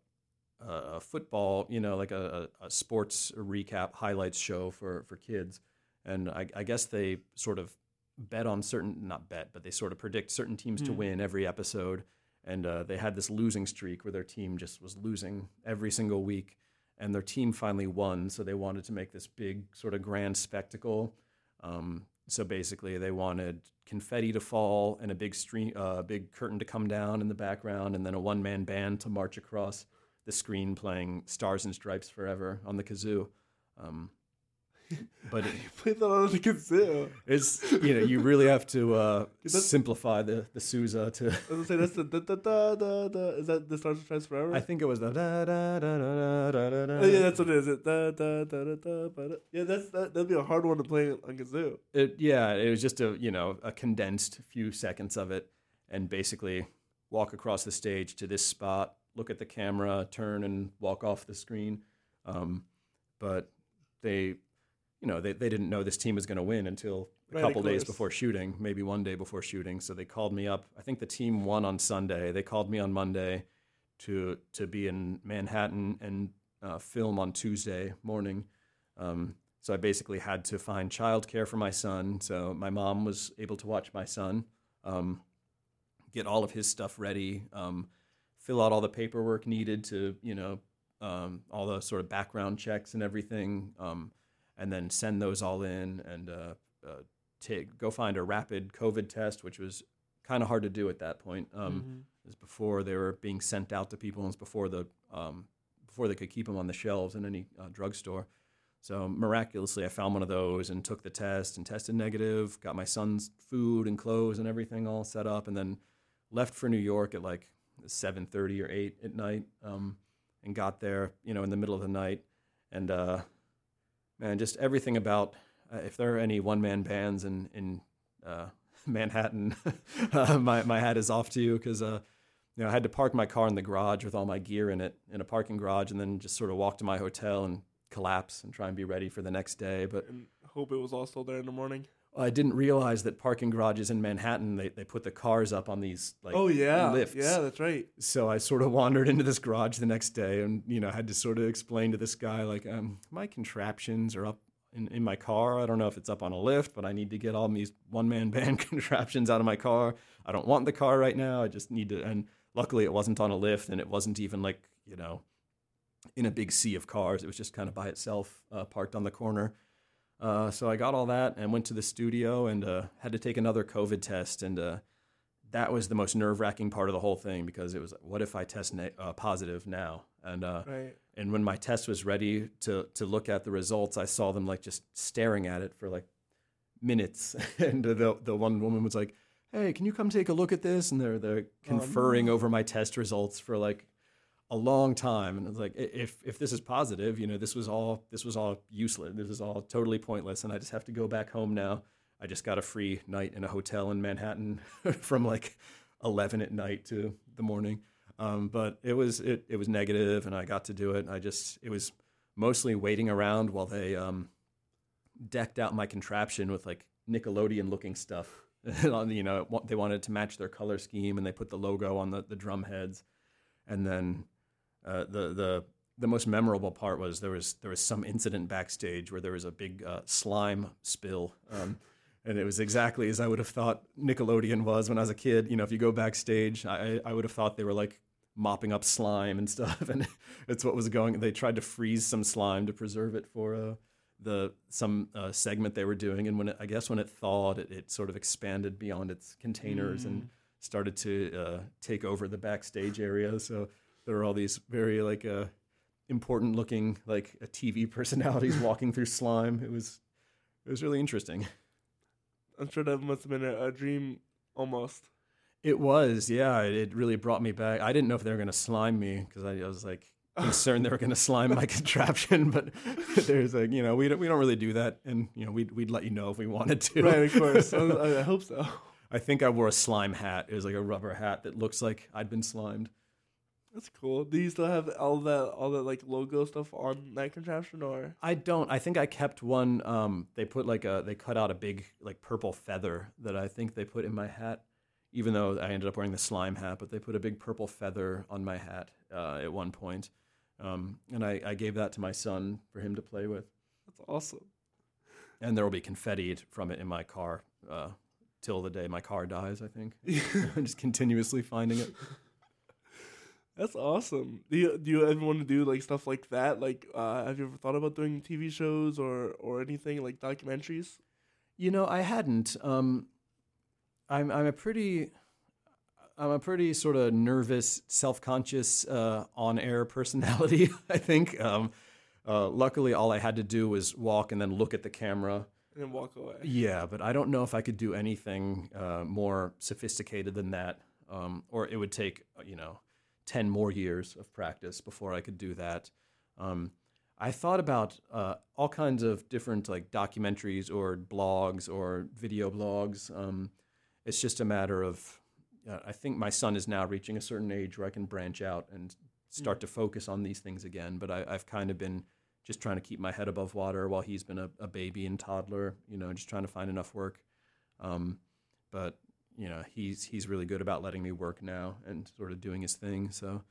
a football, you know, like a, a, sports recap highlights show for for kids." And I, I, guess they sort of bet on certain, not bet, but they sort of predict certain teams mm. to hmm. win every episode. And uh, they had this losing streak where their team just was losing every single week and their team finally won. So they wanted to make this big sort of grand spectacle. Um, so basically, they wanted confetti to fall and a big stream, uh, big curtain to come down in the background, and then a one-man band to march across the screen playing "Stars and Stripes Forever" on the kazoo. Um, but it, you play that on the kazoo. It's you know you really have to uh, simplify the the Sousa to. I was say that's the da da da da da. Is that the Stars and Stripes Forever? I think it was the da da da da da da da. Oh, yeah, that's what it is. It da da da da da. da. Yeah, that's that. That'd be a hard one to play on kazoo. It yeah, it was just a you know a condensed few seconds of it, and basically walk across the stage to this spot, look at the camera, turn and walk off the screen. Um, but they you know, they, they didn't know this team was going to win until a right, couple days before shooting, maybe one day before shooting. So they called me up. I think the team won on Sunday. They called me on Monday to to be in Manhattan and uh, film on Tuesday morning. Um, so I basically had to find childcare for my son. So my mom was able to watch my son, um, get all of his stuff ready, um, fill out all the paperwork needed to, you know, um, all the sort of background checks and everything. And then send those all in and uh, uh, take go find a rapid COVID test, which was kind of hard to do at that point. Um, mm-hmm. It was before they were being sent out to people, and it was before the um, before they could keep them on the shelves in any uh, drugstore. So miraculously, I found one of those and took the test and tested negative. Got my son's food and clothes and everything all set up, and then left for New York at like seven thirty or eight at night, um, and got there, you know, in the middle of the night, and uh, man, just everything about uh, if there are any one man bands in in uh, (laughs) Manhattan, (laughs) uh, my my hat is off to you because uh, you know I had to park my car in the garage with all my gear in it in a parking garage, and then just sort of walk to my hotel and collapse and try and be ready for the next day. But and hope it was all still there in the morning. I didn't realize that parking garages in Manhattan they, they put the cars up on these like oh yeah lifts. yeah that's right. So I sort of wandered into this garage the next day and you know had to sort of explain to this guy like um, my contraptions are up in, in my car. I don't know if it's up on a lift, but I need to get all these one man (laughs) band contraptions out of my car. I don't want the car right now. I just need to and luckily it wasn't on a lift and it wasn't even like you know in a big sea of cars. It was just kind of by itself uh, parked on the corner. Uh, so I got all that and went to the studio and uh, had to take another COVID test. And uh, that was the most nerve wracking part of the whole thing because it was, what if I test uh, positive now? And uh, right. and when my test was ready to to look at the results, I saw them like just staring at it for like minutes. (laughs) and the the one woman was like, "Hey, can you come take a look at this?" And they're they're conferring oh, no. over my test results for like a long time and it's like if if this is positive you know this was all this was all useless. This is all totally pointless and i just have to go back home now. I just got a free night in a hotel in manhattan (laughs) from like 11 at night to the morning. Um, but it was it, it was negative and i got to do it. I just it was mostly waiting around while they um, decked out my contraption with like nickelodeon looking stuff (laughs) you know they wanted to match their color scheme and they put the logo on the, the drum heads. And then uh, the the the most memorable part was there was there was some incident backstage where there was a big uh, slime spill. Um, and it was exactly as I would have thought Nickelodeon was when I was a kid. You know, if you go backstage, I, I would have thought they were like mopping up slime and (laughs) stuff, and it's what was going. They tried to freeze some slime to preserve it for uh, the some uh, segment they were doing, and when it, I guess when it thawed, it, it sort of expanded beyond its containers mm. and started to uh, take over the backstage area. So there were all these very like uh, important looking like uh, TV (laughs) personalities walking through slime. It was it was really interesting. I'm sure that must have been a, a dream almost. It was, yeah. It, it really brought me back. I didn't know if they were going to slime me because I, I was like (laughs) concerned they were going to slime my contraption. But (laughs) there's like, you know, we don't, we don't really do that, and you know, we'd we'd let you know if we wanted to. Right, of course. I, I hope so. I think I wore a slime hat. It was like a rubber hat that looks like I'd been slimed. That's cool. Do you still have all that all that like logo stuff on that contraption or I don't. I think I kept one. Um, they put like a they cut out a big like purple feather that I think they put in my hat. Even though I ended up wearing the slime hat, but they put a big purple feather on my hat uh, at one point. Um, and I, I gave that to my son for him to play with. That's awesome. And there will be confetti from it in my car uh, till the day my car dies. I think. (laughs) (laughs) I'm just continuously finding it. That's awesome. Do you do you ever want to do like stuff like that? Like, uh, have you ever thought about doing TV shows or or anything like documentaries? You know, I hadn't. Um, I'm I'm a pretty I'm a pretty sort of nervous, self-conscious, uh, on-air personality. (laughs) I think. Um, uh, luckily, all I had to do was walk and then look at the camera and then walk away. Yeah, but I don't know if I could do anything uh, more sophisticated than that, um, or it would take you know 10 more years of practice before I could do that. Um, I thought about uh, all kinds of different like documentaries or blogs or video blogs. Um, it's just a matter of, uh, I think my son is now reaching a certain age where I can branch out and start mm. to focus on these things again. But I, have kind of been just trying to keep my head above water while he's been a, a baby and toddler, you know, just trying to find enough work. Um, but you know he's he's really good about letting me work now and sort of doing his thing. So,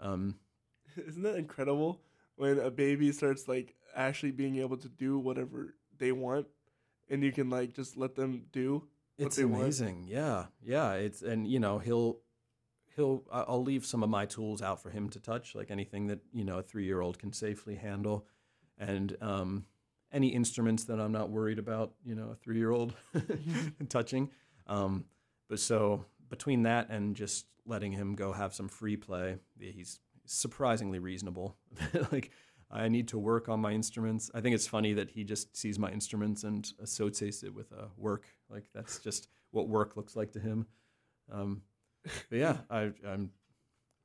um, (laughs) isn't that incredible when a baby starts like actually being able to do whatever they want, and you can like just let them do. it's amazing. Want? Yeah, yeah. It's and you know he'll he'll I'll leave some of my tools out for him to touch, like anything that you know a three year old can safely handle, and um, any instruments that I'm not worried about, you know, a three year old (laughs) touching. Um, but so between that and just letting him go have some free play, he's surprisingly reasonable. (laughs) like I need to work on my instruments. I think it's funny that he just sees my instruments and associates it with uh, work. Like that's just what work looks like to him. Um, but yeah, (laughs) I, I'm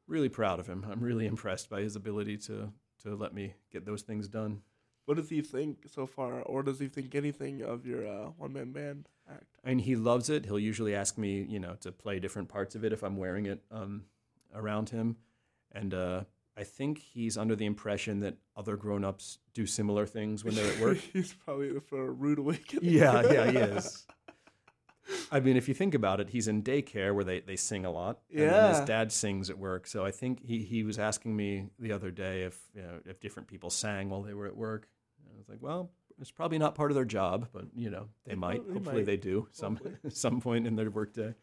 really proud of him. I'm really impressed by his ability to to let me get those things done. What does he think so far, or does he think anything of your uh, one man band act? And he loves it. He'll usually ask me, you know, to play different parts of it if I'm wearing it um, around him. And uh, I think he's under the impression that other grown ups do similar things when they're at work. (laughs) he's probably for a rude awakening. yeah, yeah, he (laughs) is. I mean, if you think about it, he's in daycare where they, they sing a lot. Yeah. his dad sings at work. So I think he, he was asking me the other day if you know, if different people sang while they were at work. Was like, well, it's probably not part of their job, but you know, they might. They Hopefully, might. they do some (laughs) some point in their workday.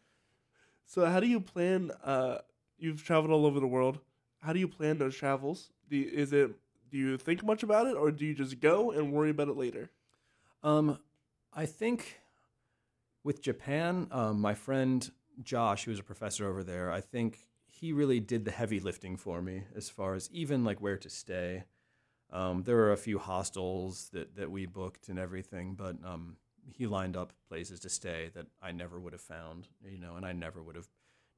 So, how do you plan? Uh, you've traveled all over the world. How do you plan those travels? Do you, is it do you think much about it, or do you just go and worry about it later? Um, I think with Japan, um, my friend Josh, who was a professor over there, I think he really did the heavy lifting for me as far as even like where to stay. Um, there were a few hostels that, that we booked and everything, but um, he lined up places to stay that I never would have found, you know, and I never would have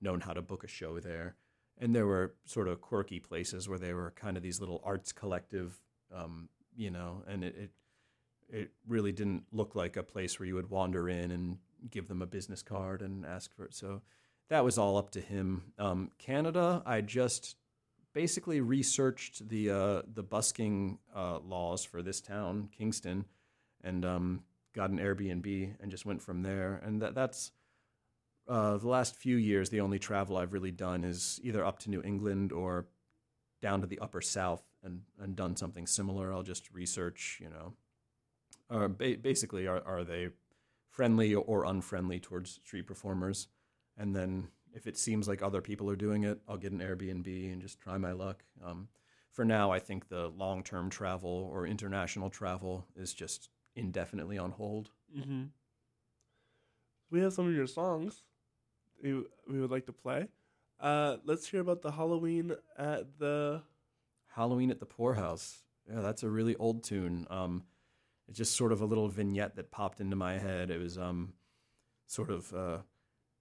known how to book a show there. And there were sort of quirky places where they were kind of these little arts collective, um, you know, and it, it it really didn't look like a place where you would wander in and give them a business card and ask for it. So that was all up to him. Um, Canada, I just basically researched the uh, the busking uh, laws for this town, Kingston, and um, got an Airbnb and just went from there. And that that's uh, the last few years. The only travel I've really done is either up to New England or down to the Upper South and and done something similar. I'll just research, you know, or ba- basically are are they friendly or unfriendly towards street performers, and then if it seems like other people are doing it, I'll get an Airbnb and just try my luck. Um, for now, I think the long term travel or international travel is just indefinitely on hold. Mm-hmm. We have some of your songs we, we would like to play. Uh, let's hear about the Halloween at the Halloween at the Poorhouse. Yeah, that's a really old tune. Um, it's just sort of a little vignette that popped into my head. It was um, sort of uh,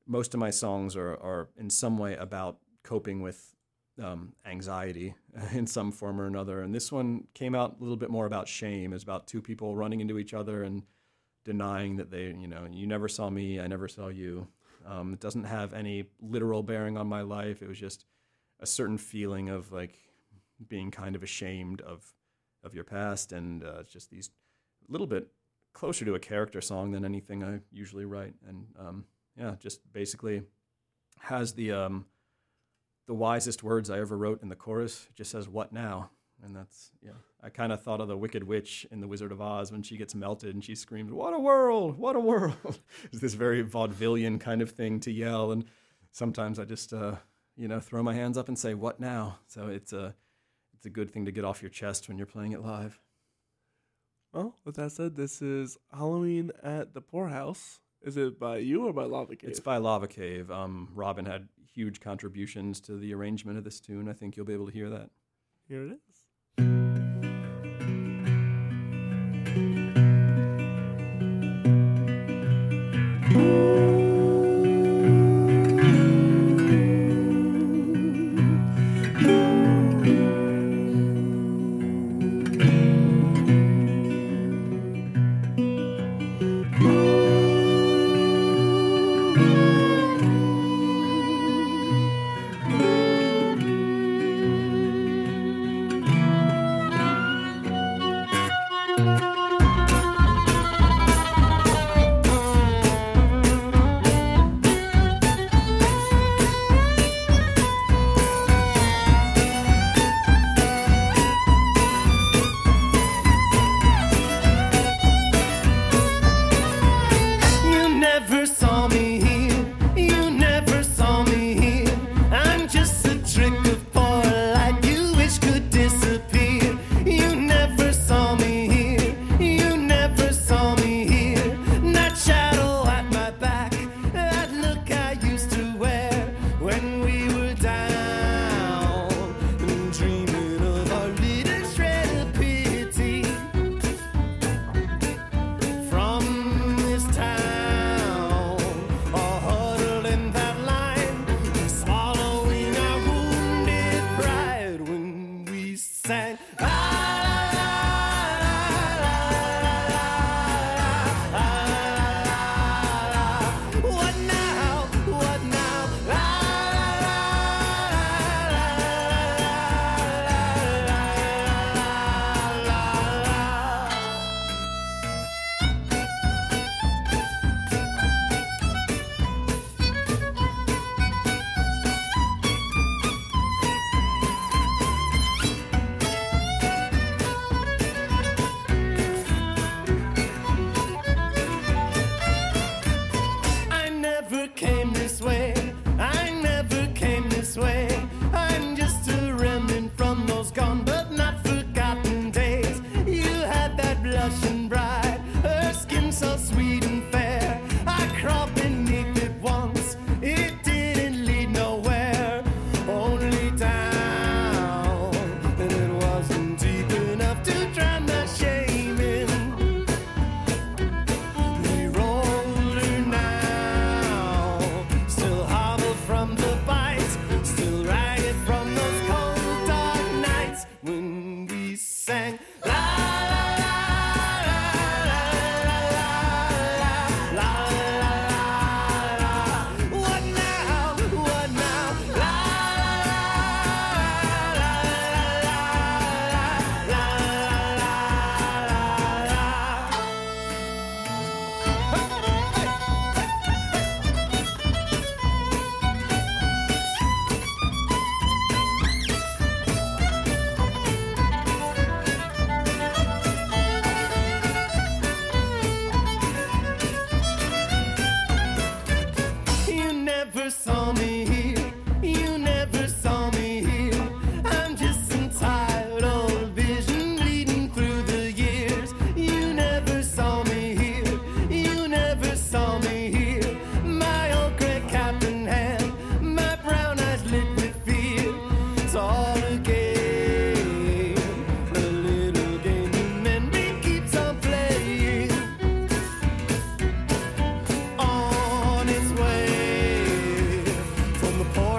most of my songs are, are in some way about coping with um, anxiety (laughs) in some form or another. And this one came out a little bit more about shame. It's about two people running into each other and denying that they, you know, you never saw me, I never saw you. Um, it doesn't have any literal bearing on my life. It was just a certain feeling of like being kind of ashamed of of your past, and uh, just these a little bit closer to a character song than anything I usually write. And um, yeah, just basically has the um, the wisest words I ever wrote in the chorus. It just says "What now?" and that's yeah. I kind of thought of the Wicked Witch in The Wizard of Oz when she gets melted and she screams, "What a world! What a world!" (laughs) it's this very vaudevillian kind of thing to yell, and sometimes I just uh, you know throw my hands up and say, "What now?" So it's a it's a good thing to get off your chest when you're playing it live. Well, with that said, this is Halloween at the Poorhouse. Is it by you or by Lava Cave? It's by Lava Cave. Um, Robin had huge contributions to the arrangement of this tune. I think you'll be able to hear that. Here it is.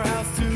house to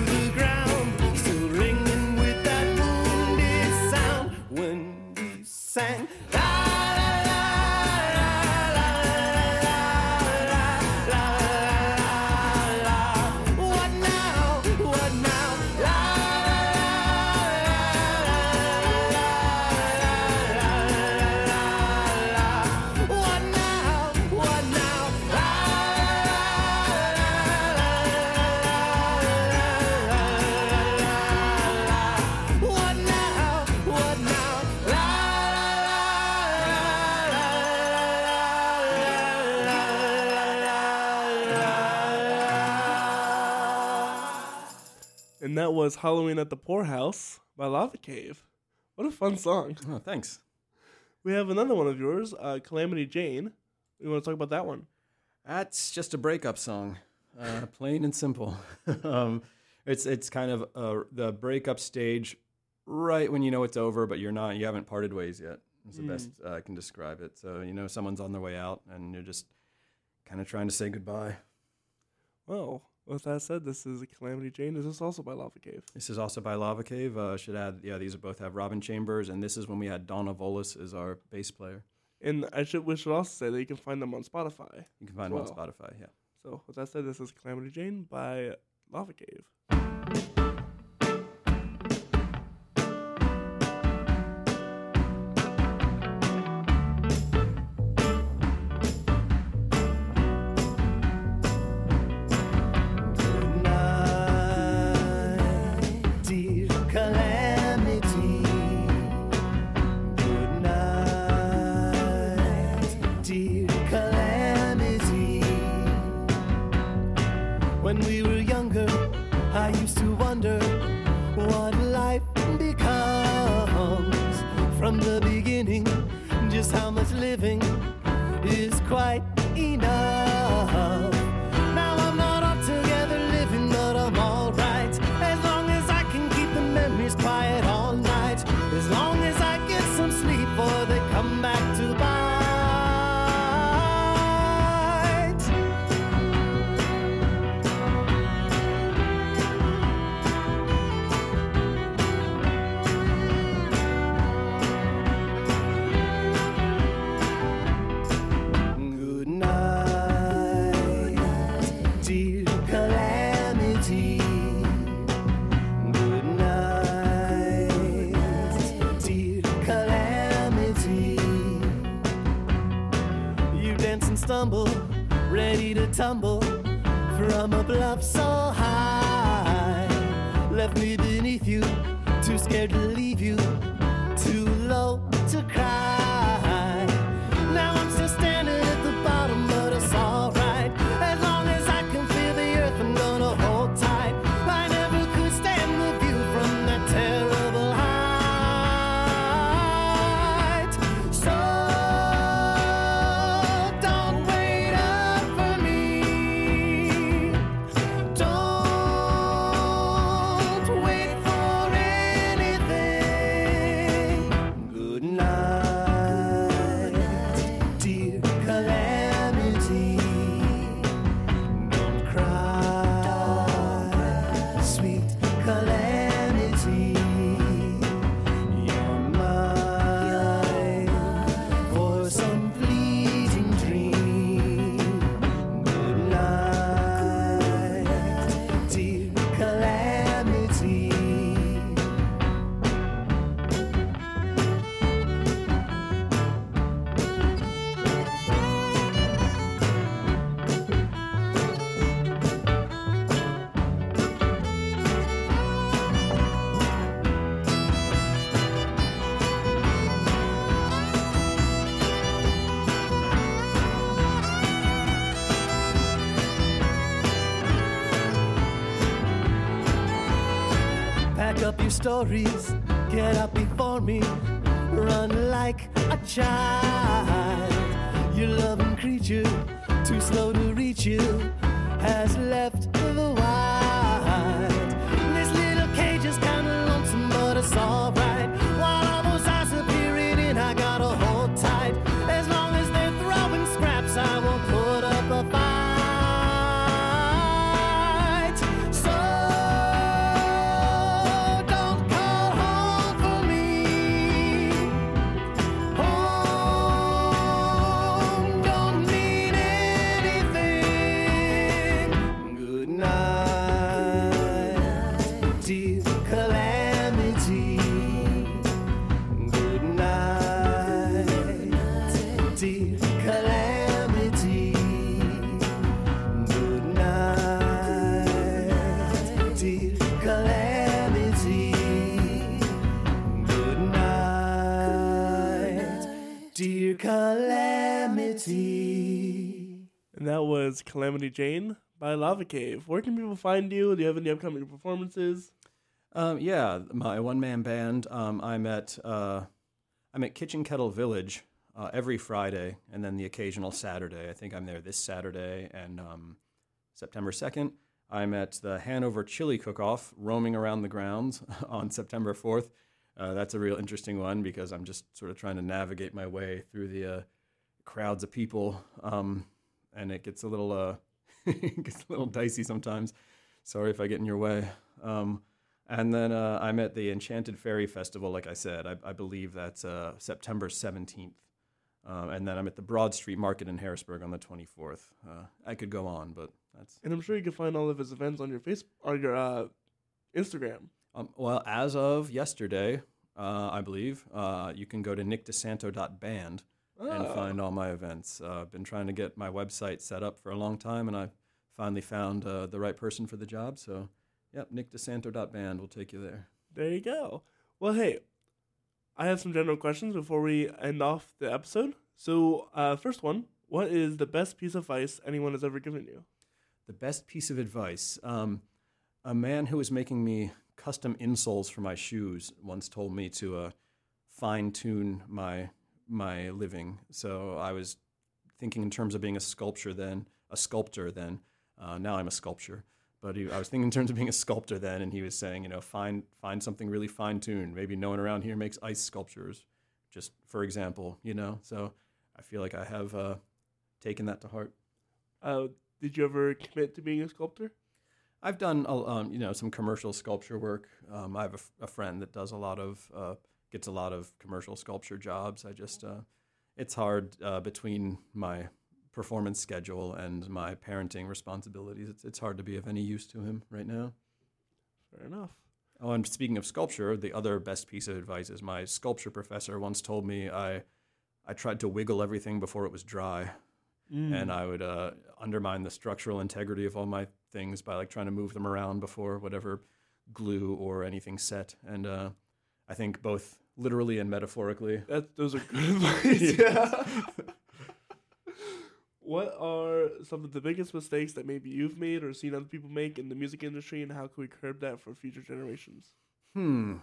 was Halloween at the Poorhouse by Lava Cave. What a fun song. Oh, thanks. We have another one of yours, uh, Calamity Jane. We want to talk about that one. That's just a breakup song, uh, (laughs) plain and simple. (laughs) um, it's it's kind of uh, the breakup stage, right when you know it's over, but you're not. You haven't parted ways yet. It's the best uh, I can describe it. So you know someone's on their way out, and you're just kind of trying to say goodbye. Well, with that said, this is Calamity Jane. Is this also by Lava Cave? This is also by Lava Cave. Uh, should add, yeah, these both have Robin Chambers, and this is when we had Donna Volis as our bass player. And I should we should also say that you can find them on Spotify. You can find them on Spotify. Yeah. So with that said, this is Calamity Jane by Lava Cave. When we were younger, I used to wonder what life becomes. From the beginning, just how much living is quite enough. Stumble, ready to tumble from a bluff so high. Left me beneath you, too scared to leave you, too low to cry. Your stories, get up before me, run like a child. Your loving creature, too slow to reach you, has left was Calamity Jane by Lava Cave. Where can people find you? Do you have any upcoming performances? Um, yeah, my one man band. Um, I'm at uh, I'm at Kitchen Kettle Village uh, every Friday, and then the occasional Saturday. I think I'm there this Saturday and um, September second. I'm at the Hanover Chili Cook-Off, roaming around the grounds (laughs) on September fourth. Uh, that's a real interesting one because I'm just sort of trying to navigate my way through the uh, crowds of people, um, and it gets a little uh, (laughs) it gets a little dicey sometimes. Sorry if I get in your way. Um, and then uh, I'm at the Enchanted Fairy Festival, like I said. I, I believe that's uh, September 17th. Uh, and then I'm at the Broad Street Market in Harrisburg on the 24th. Uh, I could go on, but that's. And I'm sure you can find all of his events on your face or your uh, Instagram. Um, well, as of yesterday, uh, I believe, uh, you can go to nickdisanto.band and Oh. find all my events. Uh, I've been trying to get my website set up for a long time, and I finally found uh, the right person for the job. So, yep, nickdisanto.band will take you there. There you go. Well, hey, I have some general questions before we end off the episode. So, uh, first one What is the best piece of advice anyone has ever given you? The best piece of advice um, a man who was making me custom insoles for my shoes once told me to uh, fine tune my my living. So I was thinking in terms of being a sculptor then, a sculptor then. Uh, now I'm a sculptor, but he, I was thinking in terms of being a sculptor then, and he was saying, you know, find find something really fine tuned. Maybe no one around here makes ice sculptures, just for example, you know. So I feel like I have uh, taken that to heart. Uh, did you ever commit to being a sculptor? I've done, um, you know, some commercial sculpture work. Um, I have a, f- a friend that does a lot of, uh, gets a lot of commercial sculpture jobs. I just, uh, it's hard uh, between my performance schedule and my parenting responsibilities. It's, it's hard to be of any use to him right now. Fair enough. Oh, and speaking of sculpture, the other best piece of advice is my sculpture professor once told me I, I tried to wiggle everything before it was dry. and I would uh, undermine the structural integrity of all my things by like trying to move them around before whatever glue or anything set. And uh, I think both literally and metaphorically. That those are good (laughs) advice. yeah. (laughs) what are some of the biggest mistakes that maybe you've made or seen other people make in the music industry, and how can we curb that for future generations? Hmm.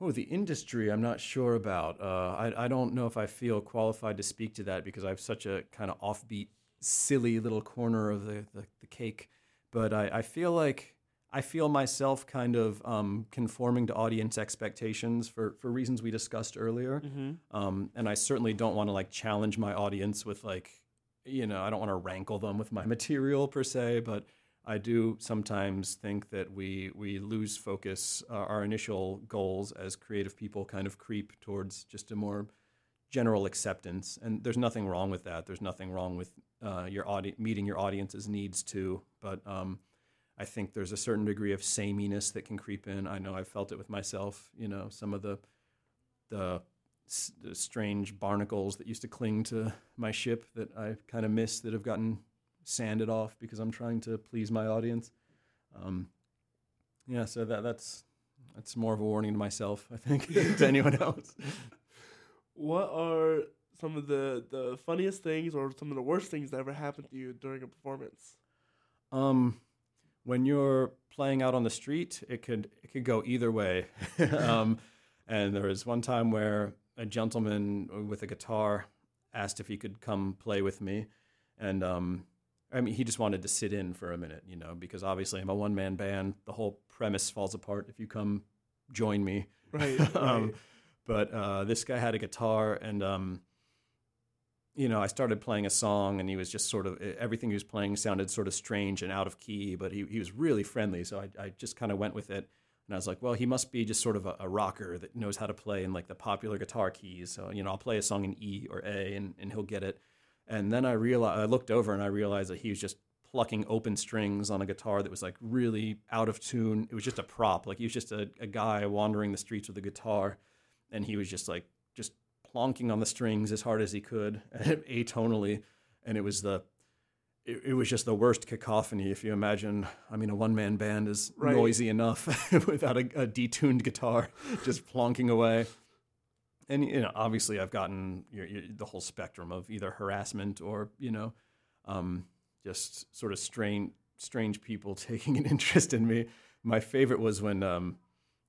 Oh, the industry, I'm not sure about. Uh, I, I don't know if I feel qualified to speak to that because I have such a kind of offbeat, silly little corner of the, the, the cake. But I, I feel like I feel myself kind of um, conforming to audience expectations for, for reasons we discussed earlier. Um, and I certainly don't want to like challenge my audience with like, you know, I don't want to rankle them with my (laughs) material per se, but I do sometimes think that we we lose focus. Uh, our initial goals as creative people kind of creep towards just a more general acceptance, and there's nothing wrong with that. There's nothing wrong with uh, your audi- meeting your audience's needs too. But um, I think there's a certain degree of sameness that can creep in. I know I've felt it with myself. You know, some of the the, s- the strange barnacles that used to cling to my ship that I kind of miss that have gotten sanded off because I'm trying to please my audience. Um, yeah, so that that's that's more of a warning to myself, I think, (laughs) to anyone else. What are some of the, the funniest things or some of the worst things that ever happened to you during a performance? Um, when you're playing out on the street, it could it could go either way. (laughs) um, and there was one time where a gentleman with a guitar asked if he could come play with me, and um, I mean he just wanted to sit in for a minute, you know, because obviously I'm a one man band. The whole premise falls apart if you come join me. Right. (laughs) um, right. but uh, this guy had a guitar, and um, you know, I started playing a song, and he was just sort of everything he was playing sounded sort of strange and out of key, but he he was really friendly, so I I just kind of went with it. And I was like, well, he must be just sort of a, a rocker that knows how to play in like the popular guitar keys. So, you know, I'll play a song in E or A and, and he'll get it. And then I realized, I looked over and I realized that he was just plucking open strings on a guitar that was like really out of tune. It was just a prop. Like he was just a, a guy wandering the streets with a guitar. And he was just like, plonking on the strings as hard as he could, (laughs) atonally. And it was the, it, it was just the worst cacophony. If you imagine, I mean, a one man band is Right. noisy enough (laughs) without a, a detuned guitar (laughs) just plonking away. And you know, obviously, I've gotten your, the whole spectrum of either harassment or you know, um, just sort of strange, strange people taking an interest in me. my favorite was when um,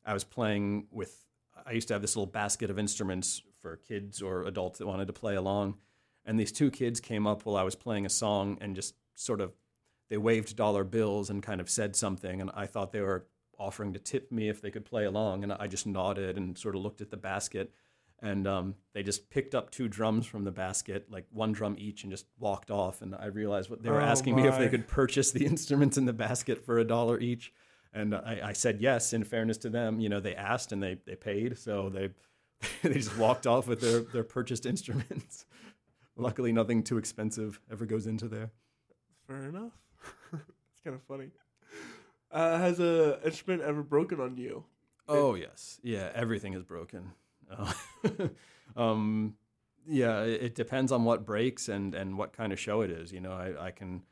I was playing with. I used to have this little basket of instruments for kids or adults that wanted to play along, and these two kids came up while I was playing a song and just sort of they waved dollar bills and kind of said something, and I thought they were offering to tip me if they could play along, and I just nodded and sort of looked at the basket, and um, they just picked up two drums from the basket, like one drum each, and just walked off. And I realized what they were Oh, asking me if they could purchase the (laughs) instruments in the basket for a dollar each, and I, I said yes. In fairness to them, you know, they asked and they they paid, so they (laughs) they just walked off with their their purchased instruments. (laughs) Luckily, nothing too expensive ever goes into there. Fair enough. (laughs) it's kind of funny. Uh, has a instrument ever broken on you? Oh yes, yeah. Everything is broken. Uh, um, yeah, it, it depends on what breaks and and what kind of show it is. You know, I, I can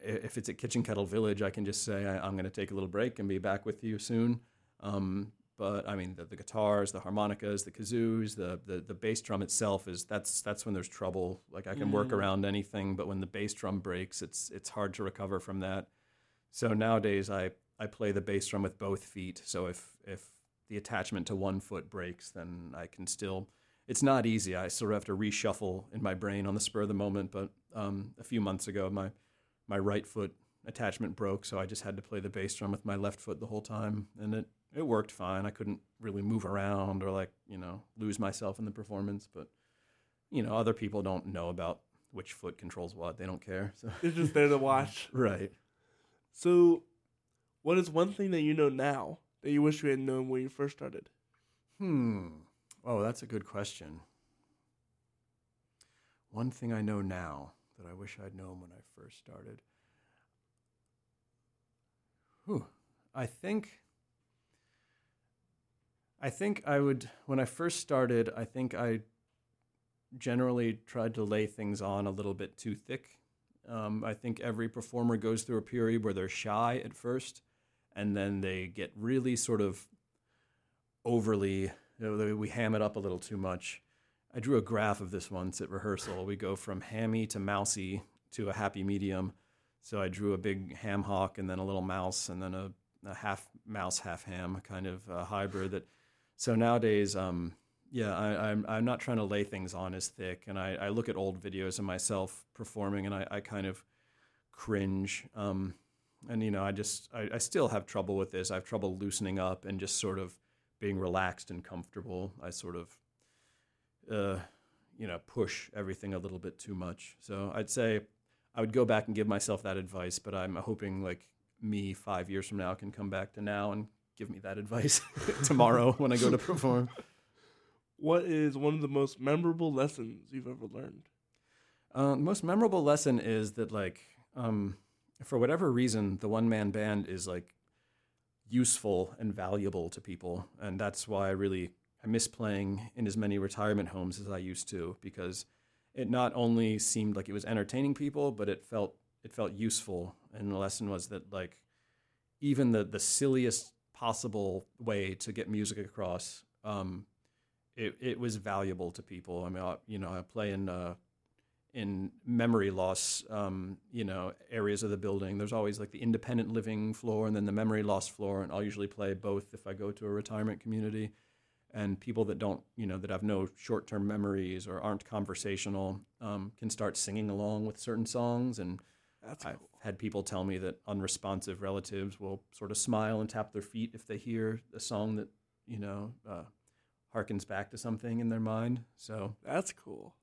if it's at Kitchen Kettle Village, I can just say I, I'm going to take a little break and be back with you soon. Um, but I mean, the, the guitars, the harmonicas, the kazoos, the, the the bass drum itself is that's that's when there's trouble. Like I can work around anything, but when the bass drum breaks, it's it's hard to recover from that. So nowadays, I I play the bass drum with both feet. So if if the attachment to one foot breaks, then I can still. It's not easy. I sort of have to reshuffle in my brain on the spur of the moment. But um, a few months ago, my my right foot attachment broke, so I just had to play the bass drum with my left foot the whole time, and it it worked fine. I couldn't really move around or like you know lose myself in the performance, but you know other people don't know about which foot controls what. They don't care. So You're just there to watch. (laughs) right. So, what is one thing that you know now that you wish you had known when you first started? Hmm. Oh, that's a good question. One thing I know now that I wish I'd known when I first started. Whew. I think. I think I would, when I first started, I think I generally tried to lay things on a little bit too thick. Um, I think every performer goes through a period where they're shy at first, and then they get really sort of overly, you know, we ham it up a little too much. I drew a graph of this once at rehearsal. We go from hammy to mousy to a happy medium. So I drew a big ham hock and then a little mouse and then a, a half mouse, half ham kind of uh, hybrid. That so nowadays, um, yeah, I, I'm I'm not trying to lay things on as thick, and I, I look at old videos of myself performing, and I, I kind of cringe. Um, and you know, I just I, I still have trouble with this. I have trouble loosening up and just sort of being relaxed and comfortable. I sort of, uh, you know, push everything a little bit too much. So I'd say I would go back and give myself that advice, but I'm hoping like me five years from now can come back to now and give me that advice (laughs) tomorrow when I go to perform. What is one of the most memorable lessons you've ever learned? Uh, the most memorable lesson is that, like, um, for whatever reason, the one man band is like useful and valuable to people, and that's why I really I miss playing in as many retirement homes as I used to because it not only seemed like it was entertaining people, but it felt it felt useful. And the lesson was that like even the the silliest possible way to get music across, um, it it was valuable to people. I mean, I, you know, I play in. Uh, in memory loss, um, you know, areas of the building. There's always like the independent living floor and then the memory loss floor, and I'll usually play both if I go to a retirement community. And people that don't, you know, that have no short-term memories or aren't conversational um, can start singing along with certain songs. And That's I've cool. had people tell me that unresponsive relatives will sort of smile and tap their feet if they hear a song that, you know, uh, harkens back to something in their mind. So That's cool.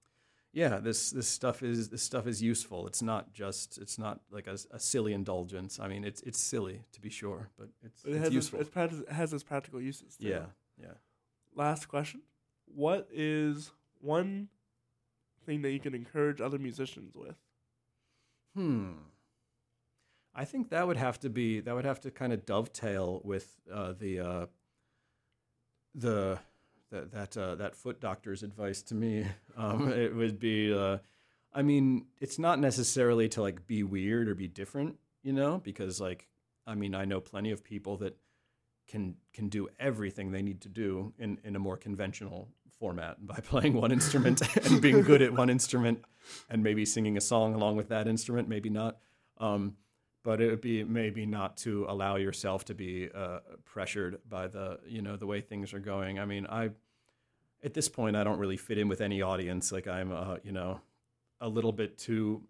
yeah this this stuff is this stuff is useful it's not just it's not like a, a silly indulgence i mean it's it's silly to be sure but it's, it it's useful it's it has its practical uses. Too. yeah yeah Last question: What is one thing that you can encourage other musicians with? Hmm. I think that would have to be that would have to kind of dovetail with uh, the uh, the that that uh, that foot doctor's advice to me. (laughs) Um, it would be uh, i mean it's not necessarily to like be weird or be different you know because like i mean i know plenty of people that can can do everything they need to do in in a more conventional format by (laughs) playing one instrument and being good at one instrument and maybe singing a song along with that instrument maybe not um, but it would be maybe not to allow yourself to be uh, pressured by the you know the way things are going. I mean, I at this point I don't really fit in with any audience. Like I'm uh, you know a little bit too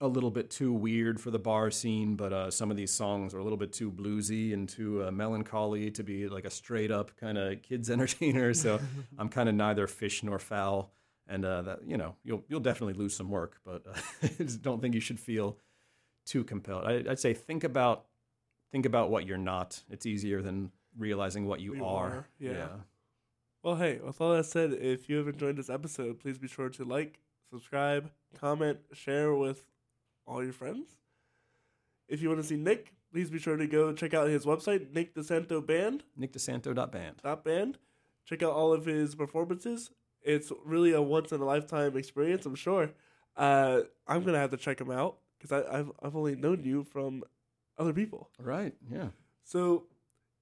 a little bit too weird for the bar scene, but uh, some of these songs are a little bit too bluesy and too uh, melancholy to be like a straight up kind of kids (laughs) entertainer. So (laughs) I'm kind of neither fish nor fowl, and uh, that you know you'll you'll definitely lose some work, but uh, (laughs) I just don't think you should feel too compelled. I, I'd say think about think about what you're not. It's easier than realizing what you, You are. are, yeah. Well, hey, with all that said, if you have enjoyed this episode, please be sure to like, subscribe, comment, share with all your friends. If you want to see Nick, please be sure to go check out his website, Nick DiSanto Band. NickDiSanto.band. Dot band. Check out all of his performances. It's really a once in a lifetime experience, I'm sure. Uh, I'm gonna have to check him out because I've I've only known you from other people. Right. Yeah. So,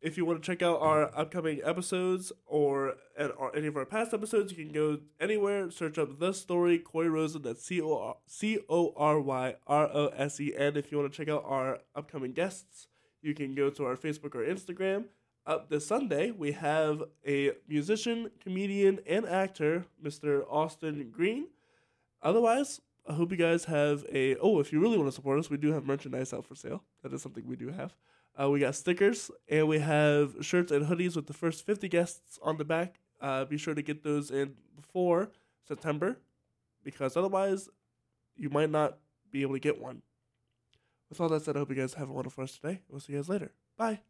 if you want to check out our upcoming episodes or, and, any of our past episodes, you can go anywhere, search up the story Corey Rosen. That's C O R C O R Y R O S E N. If you want to check out our upcoming guests, you can go to our Facebook or Instagram. Up this Sunday, we have a musician, comedian, and actor, Mr. Austin Green. Otherwise, I hope you guys have a. Oh, if you really want to support us, we do have merchandise out for sale. That is something we do have. Uh, we got stickers and we have shirts and hoodies with the first 50 guests on the back. Uh, be sure to get those in before September because otherwise you might not be able to get one. With all that said, I hope you guys have a wonderful rest of the day. We'll see you guys later. Bye.